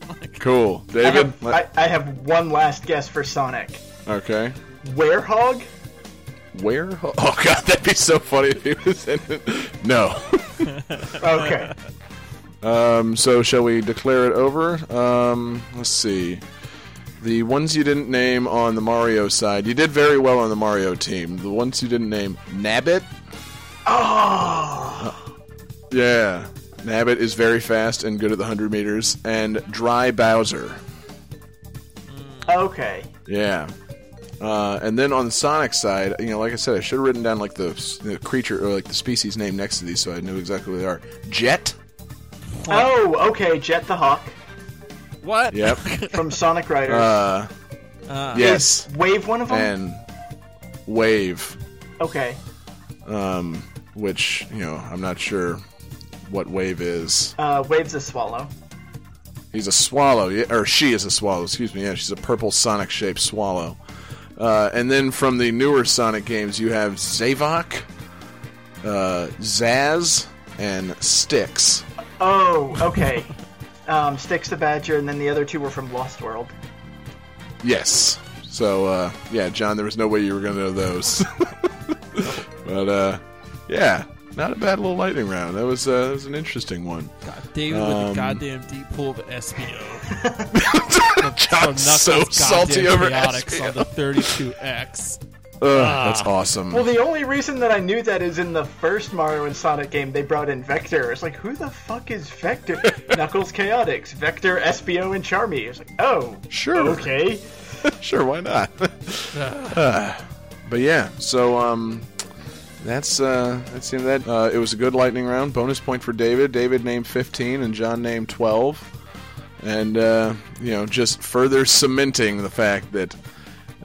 Like, cool, I David. have, I, I have one last guess for Sonic. okay. Werehog? Where? Oh god, that'd be so funny if he was in it. No. Okay. Um, so shall we declare it over? Um, let's see. The ones you didn't name on the Mario side, you did very well on the Mario team. The ones you didn't name, Nabbit. Oh! Yeah, Nabbit is very fast and good at the hundred meters, and Dry Bowser. Okay. Yeah. Uh, and then on the Sonic side, you know, like I said, I should have written down like the, the creature or like the species name next to these, so I knew exactly what they are. Jet. Oh, okay. Jet the Hawk what? Yep. from Sonic Riders. uh, Uh, yes. Wave one of them? And Wave. okay. um, which you know I'm not sure what wave is. Uh, Wave's a swallow. He's a swallow, yeah, or she is a swallow. Excuse me. Yeah, she's a purple Sonic-shaped swallow. Uh, and then from the newer Sonic games, you have Zavok, uh, Zaz, and Sticks. Oh, okay. um, Sticks the Badger, and then the other two were from Lost World. Yes. So uh, yeah, John, there was no way you were going to know those. but uh, yeah, not a bad little lightning round. That was uh, that was an interesting one. God, David with Um, the goddamn deep pool of Espio. John's so Knuckles salty over chaotix on the 32X. Ugh, Ah. That's awesome. Well, the only reason that I knew that is in the first Mario and Sonic game, they brought in Vector. It's like, who the fuck is Vector? Knuckles Chaotix, Vector, Espio, and Charmy. It's like, oh, Sure. okay. sure, why not? Uh, but yeah, so um, that's uh, that's you know, that. Uh, it was a good lightning round. Bonus point for David. David named 15, and John named 12. And uh, you know, just further cementing the fact that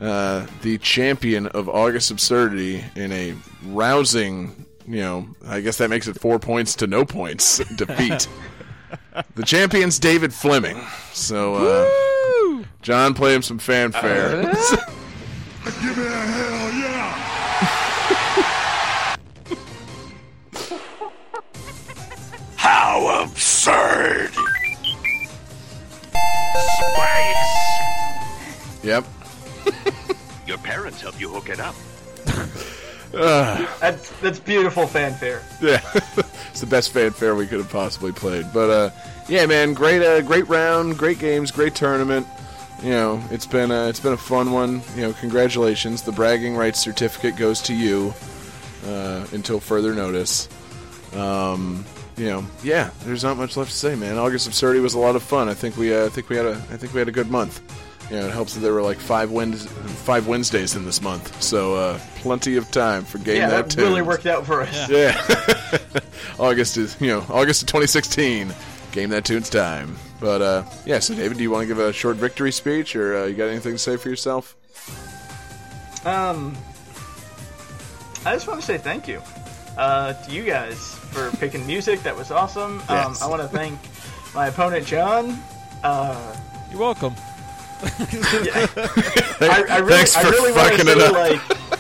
uh, the champion of August Absurdity in a rousing, you know, I guess that makes it four points to no points defeat. the champion's David Fleming. So, uh, John, play him some fanfare. Give me a hell yeah! How absurd! Spikes! yep. Your parents help you hook it up. That's that's beautiful fanfare. Yeah, it's the best fanfare we could have possibly played. But uh, yeah, man, great, uh, great round, great games, great tournament. You know, it's been uh, it's been a fun one. You know, congratulations. The bragging rights certificate goes to you uh, until further notice. Um, you know, yeah, there's not much left to say, man. August Absurdity was a lot of fun. I think we, uh, I think we had a, I think we had a good month. You know, it helps that there were like five Wednes- five Wednesdays in this month, so uh, plenty of time for game Yeah, that that really worked out for us. Yeah. August is, you know, August of 2016. Game that tunes time. But, uh, yeah, so David, do you want to give a short victory speech or uh, you got anything to say for yourself? Um, I just want to say thank you uh, to you guys for picking music. That was awesome. Yes. Um, I want to thank my opponent John. Uh, You're welcome. I, I really, Thanks I for really want to fucking it say up. like,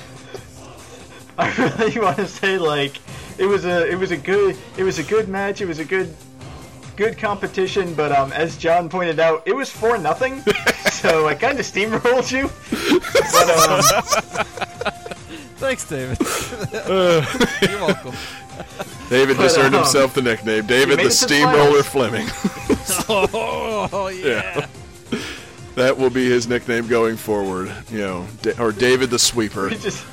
I really want to say like, it was a, it was a good, it was a good match. It was a good, good competition. But um, as John pointed out, it was for nothing. so I kind of steamrolled you. But um, Thanks, David. Uh, You're welcome. David just earned himself the nickname David the it to the Steamroller. Fleming. Oh, yeah. that will be his nickname going forward. You know, or David the Sweeper. we just,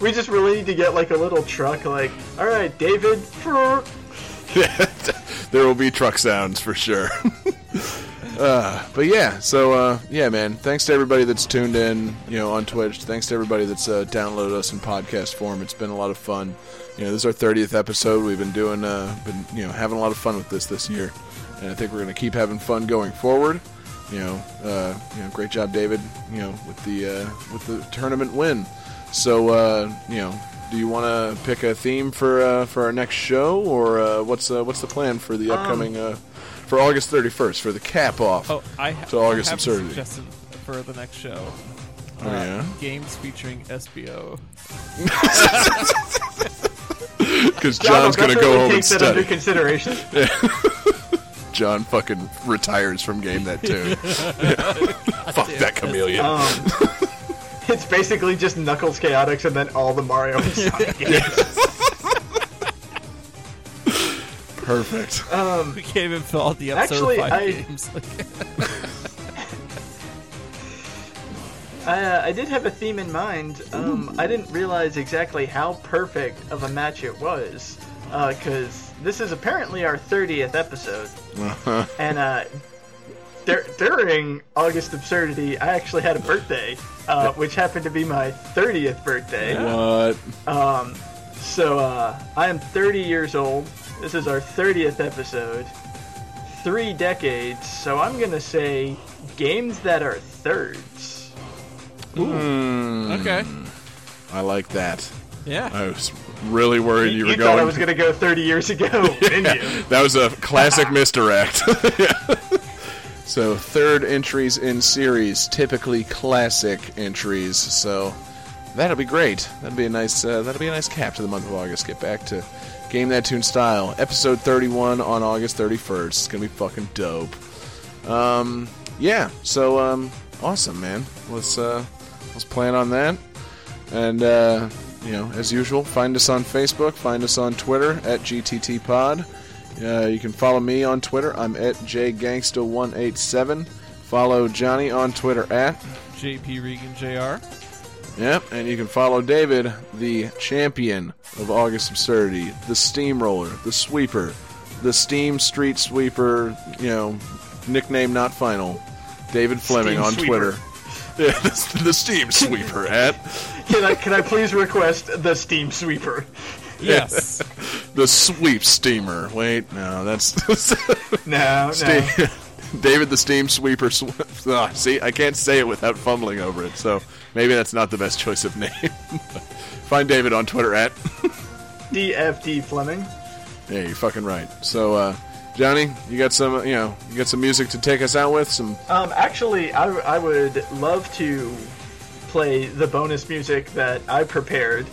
we just really need to get like a little truck. Like, all right, David. Yeah, there will be truck sounds for sure. Uh, but yeah, so uh, yeah, man. Thanks to everybody that's tuned in, you know, on Twitch. Thanks to everybody that's uh, downloaded us in podcast form. It's been a lot of fun. You know, this is our 30th episode. We've been doing, uh, been you know, having a lot of fun with this this year, and I think we're going to keep having fun going forward. You know, uh, you know, great job, David. You know, with the uh, with the tournament win. So, uh, you know, do you want to pick a theme for uh, for our next show, or uh, what's uh, what's the plan for the upcoming uh, for August thirty first for the cap off? Oh, I, ha- to August I have a absurdity. suggestion for the next show. Oh, yeah? Games featuring Espio. Because John's gonna go home take and that under study. consideration. John fucking retires from game that tune. Fuck that chameleon. Um, it's basically just Knuckles Chaotix and then all the Mario and Sonic games. Perfect. Um, We can't even fill out the episode Actually, five I- games. I, uh, I did have a theme in mind. Um, I didn't realize exactly how perfect of a match it was, because this is apparently our 30th episode. And uh, dur- during August Absurdity, I actually had a birthday, uh, which happened to be my 30th birthday. What? Um, so uh, I am 30 years old. This is our 30th episode. Three decades. So I'm gonna say games that are thirds. Hmm. Okay. I like that. Yeah. I was really worried you, were going. You, were thought going. I was gonna go 30 years ago, didn't you? that was a classic misdirect. so third entries in series, typically classic entries. So that'll be great. That'll be a nice. Uh, that'll be a nice cap to the month of August. Get back to game that tune style. Episode 31 on August 31st. It's gonna be fucking dope. Um, yeah. So um, awesome, man. Let's uh, let's plan on that. And uh, you know, as usual, find us on Facebook, find us on Twitter at GTT Pod. Uh, you can follow me on Twitter. I'm at jgangsta187. Follow Johnny on Twitter at JP Regan Jr. Yep, and you can follow David, the champion of August Absurdity, the steamroller, the sweeper, the steam street sweeper, you know, nickname not final, David Fleming Steam on sweeper. Twitter. Yeah, the, the steam sweeper at Can I can I please request the steam sweeper? Yes. the sweep steamer. Wait, no, that's No, no. David the steam sweeper. Sw- Ah, see, I can't say it without fumbling over it, so maybe that's not the best choice of name. Find David on Twitter at. DFD Fleming. Yeah, you're fucking right. So, uh, Johnny, you got some, you know, you got some music to take us out with. Some Um, actually, I, I would love to play the bonus music that I prepared.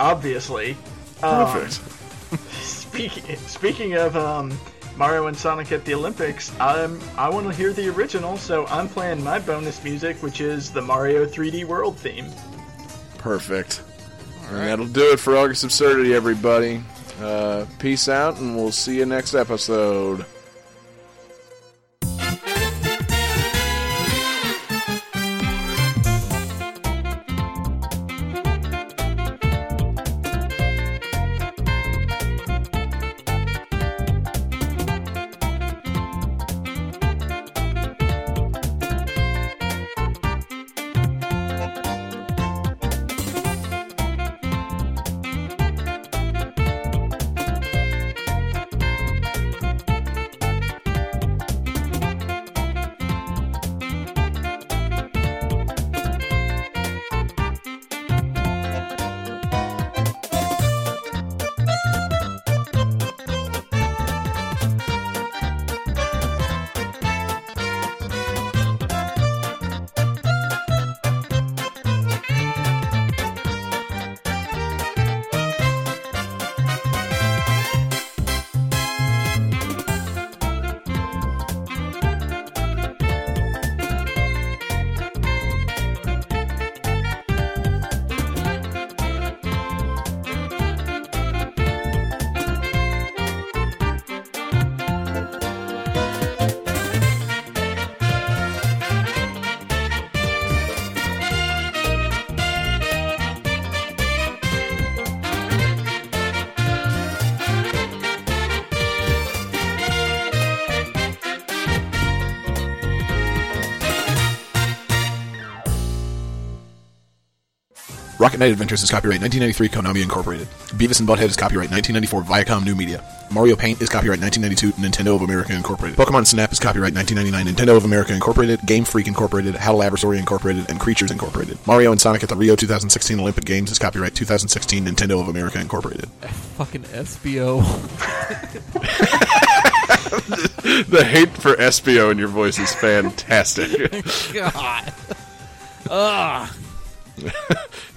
Obviously. Um, perfect. Speaking speaking of um, Mario and Sonic at the Olympics, I'm I want to hear the original, so I'm playing my bonus music, which is the Mario 3D World theme. Perfect. And that'll do it for August Absurdity, everybody. Uh, peace out, and we'll see you next episode. Knight Adventures is copyright 1993 Konami Incorporated. Beavis and Butthead is copyright 1994 Viacom New Media. Mario Paint is copyright 1992 Nintendo of America Incorporated. Pokemon Snap is copyright 1999 Nintendo of America Incorporated, Game Freak Incorporated, HAL Laboratory Incorporated, and Creatures Incorporated. Mario and Sonic at the Rio 2016 Olympic Games is copyright 2016 Nintendo of America Incorporated. Fucking Espio. the hate for Espio in your voice is fantastic. God. Ugh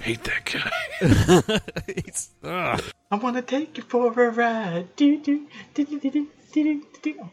hate that guy. He's. I want to take you for a ride. Do, do, do, do, do, do, do, do.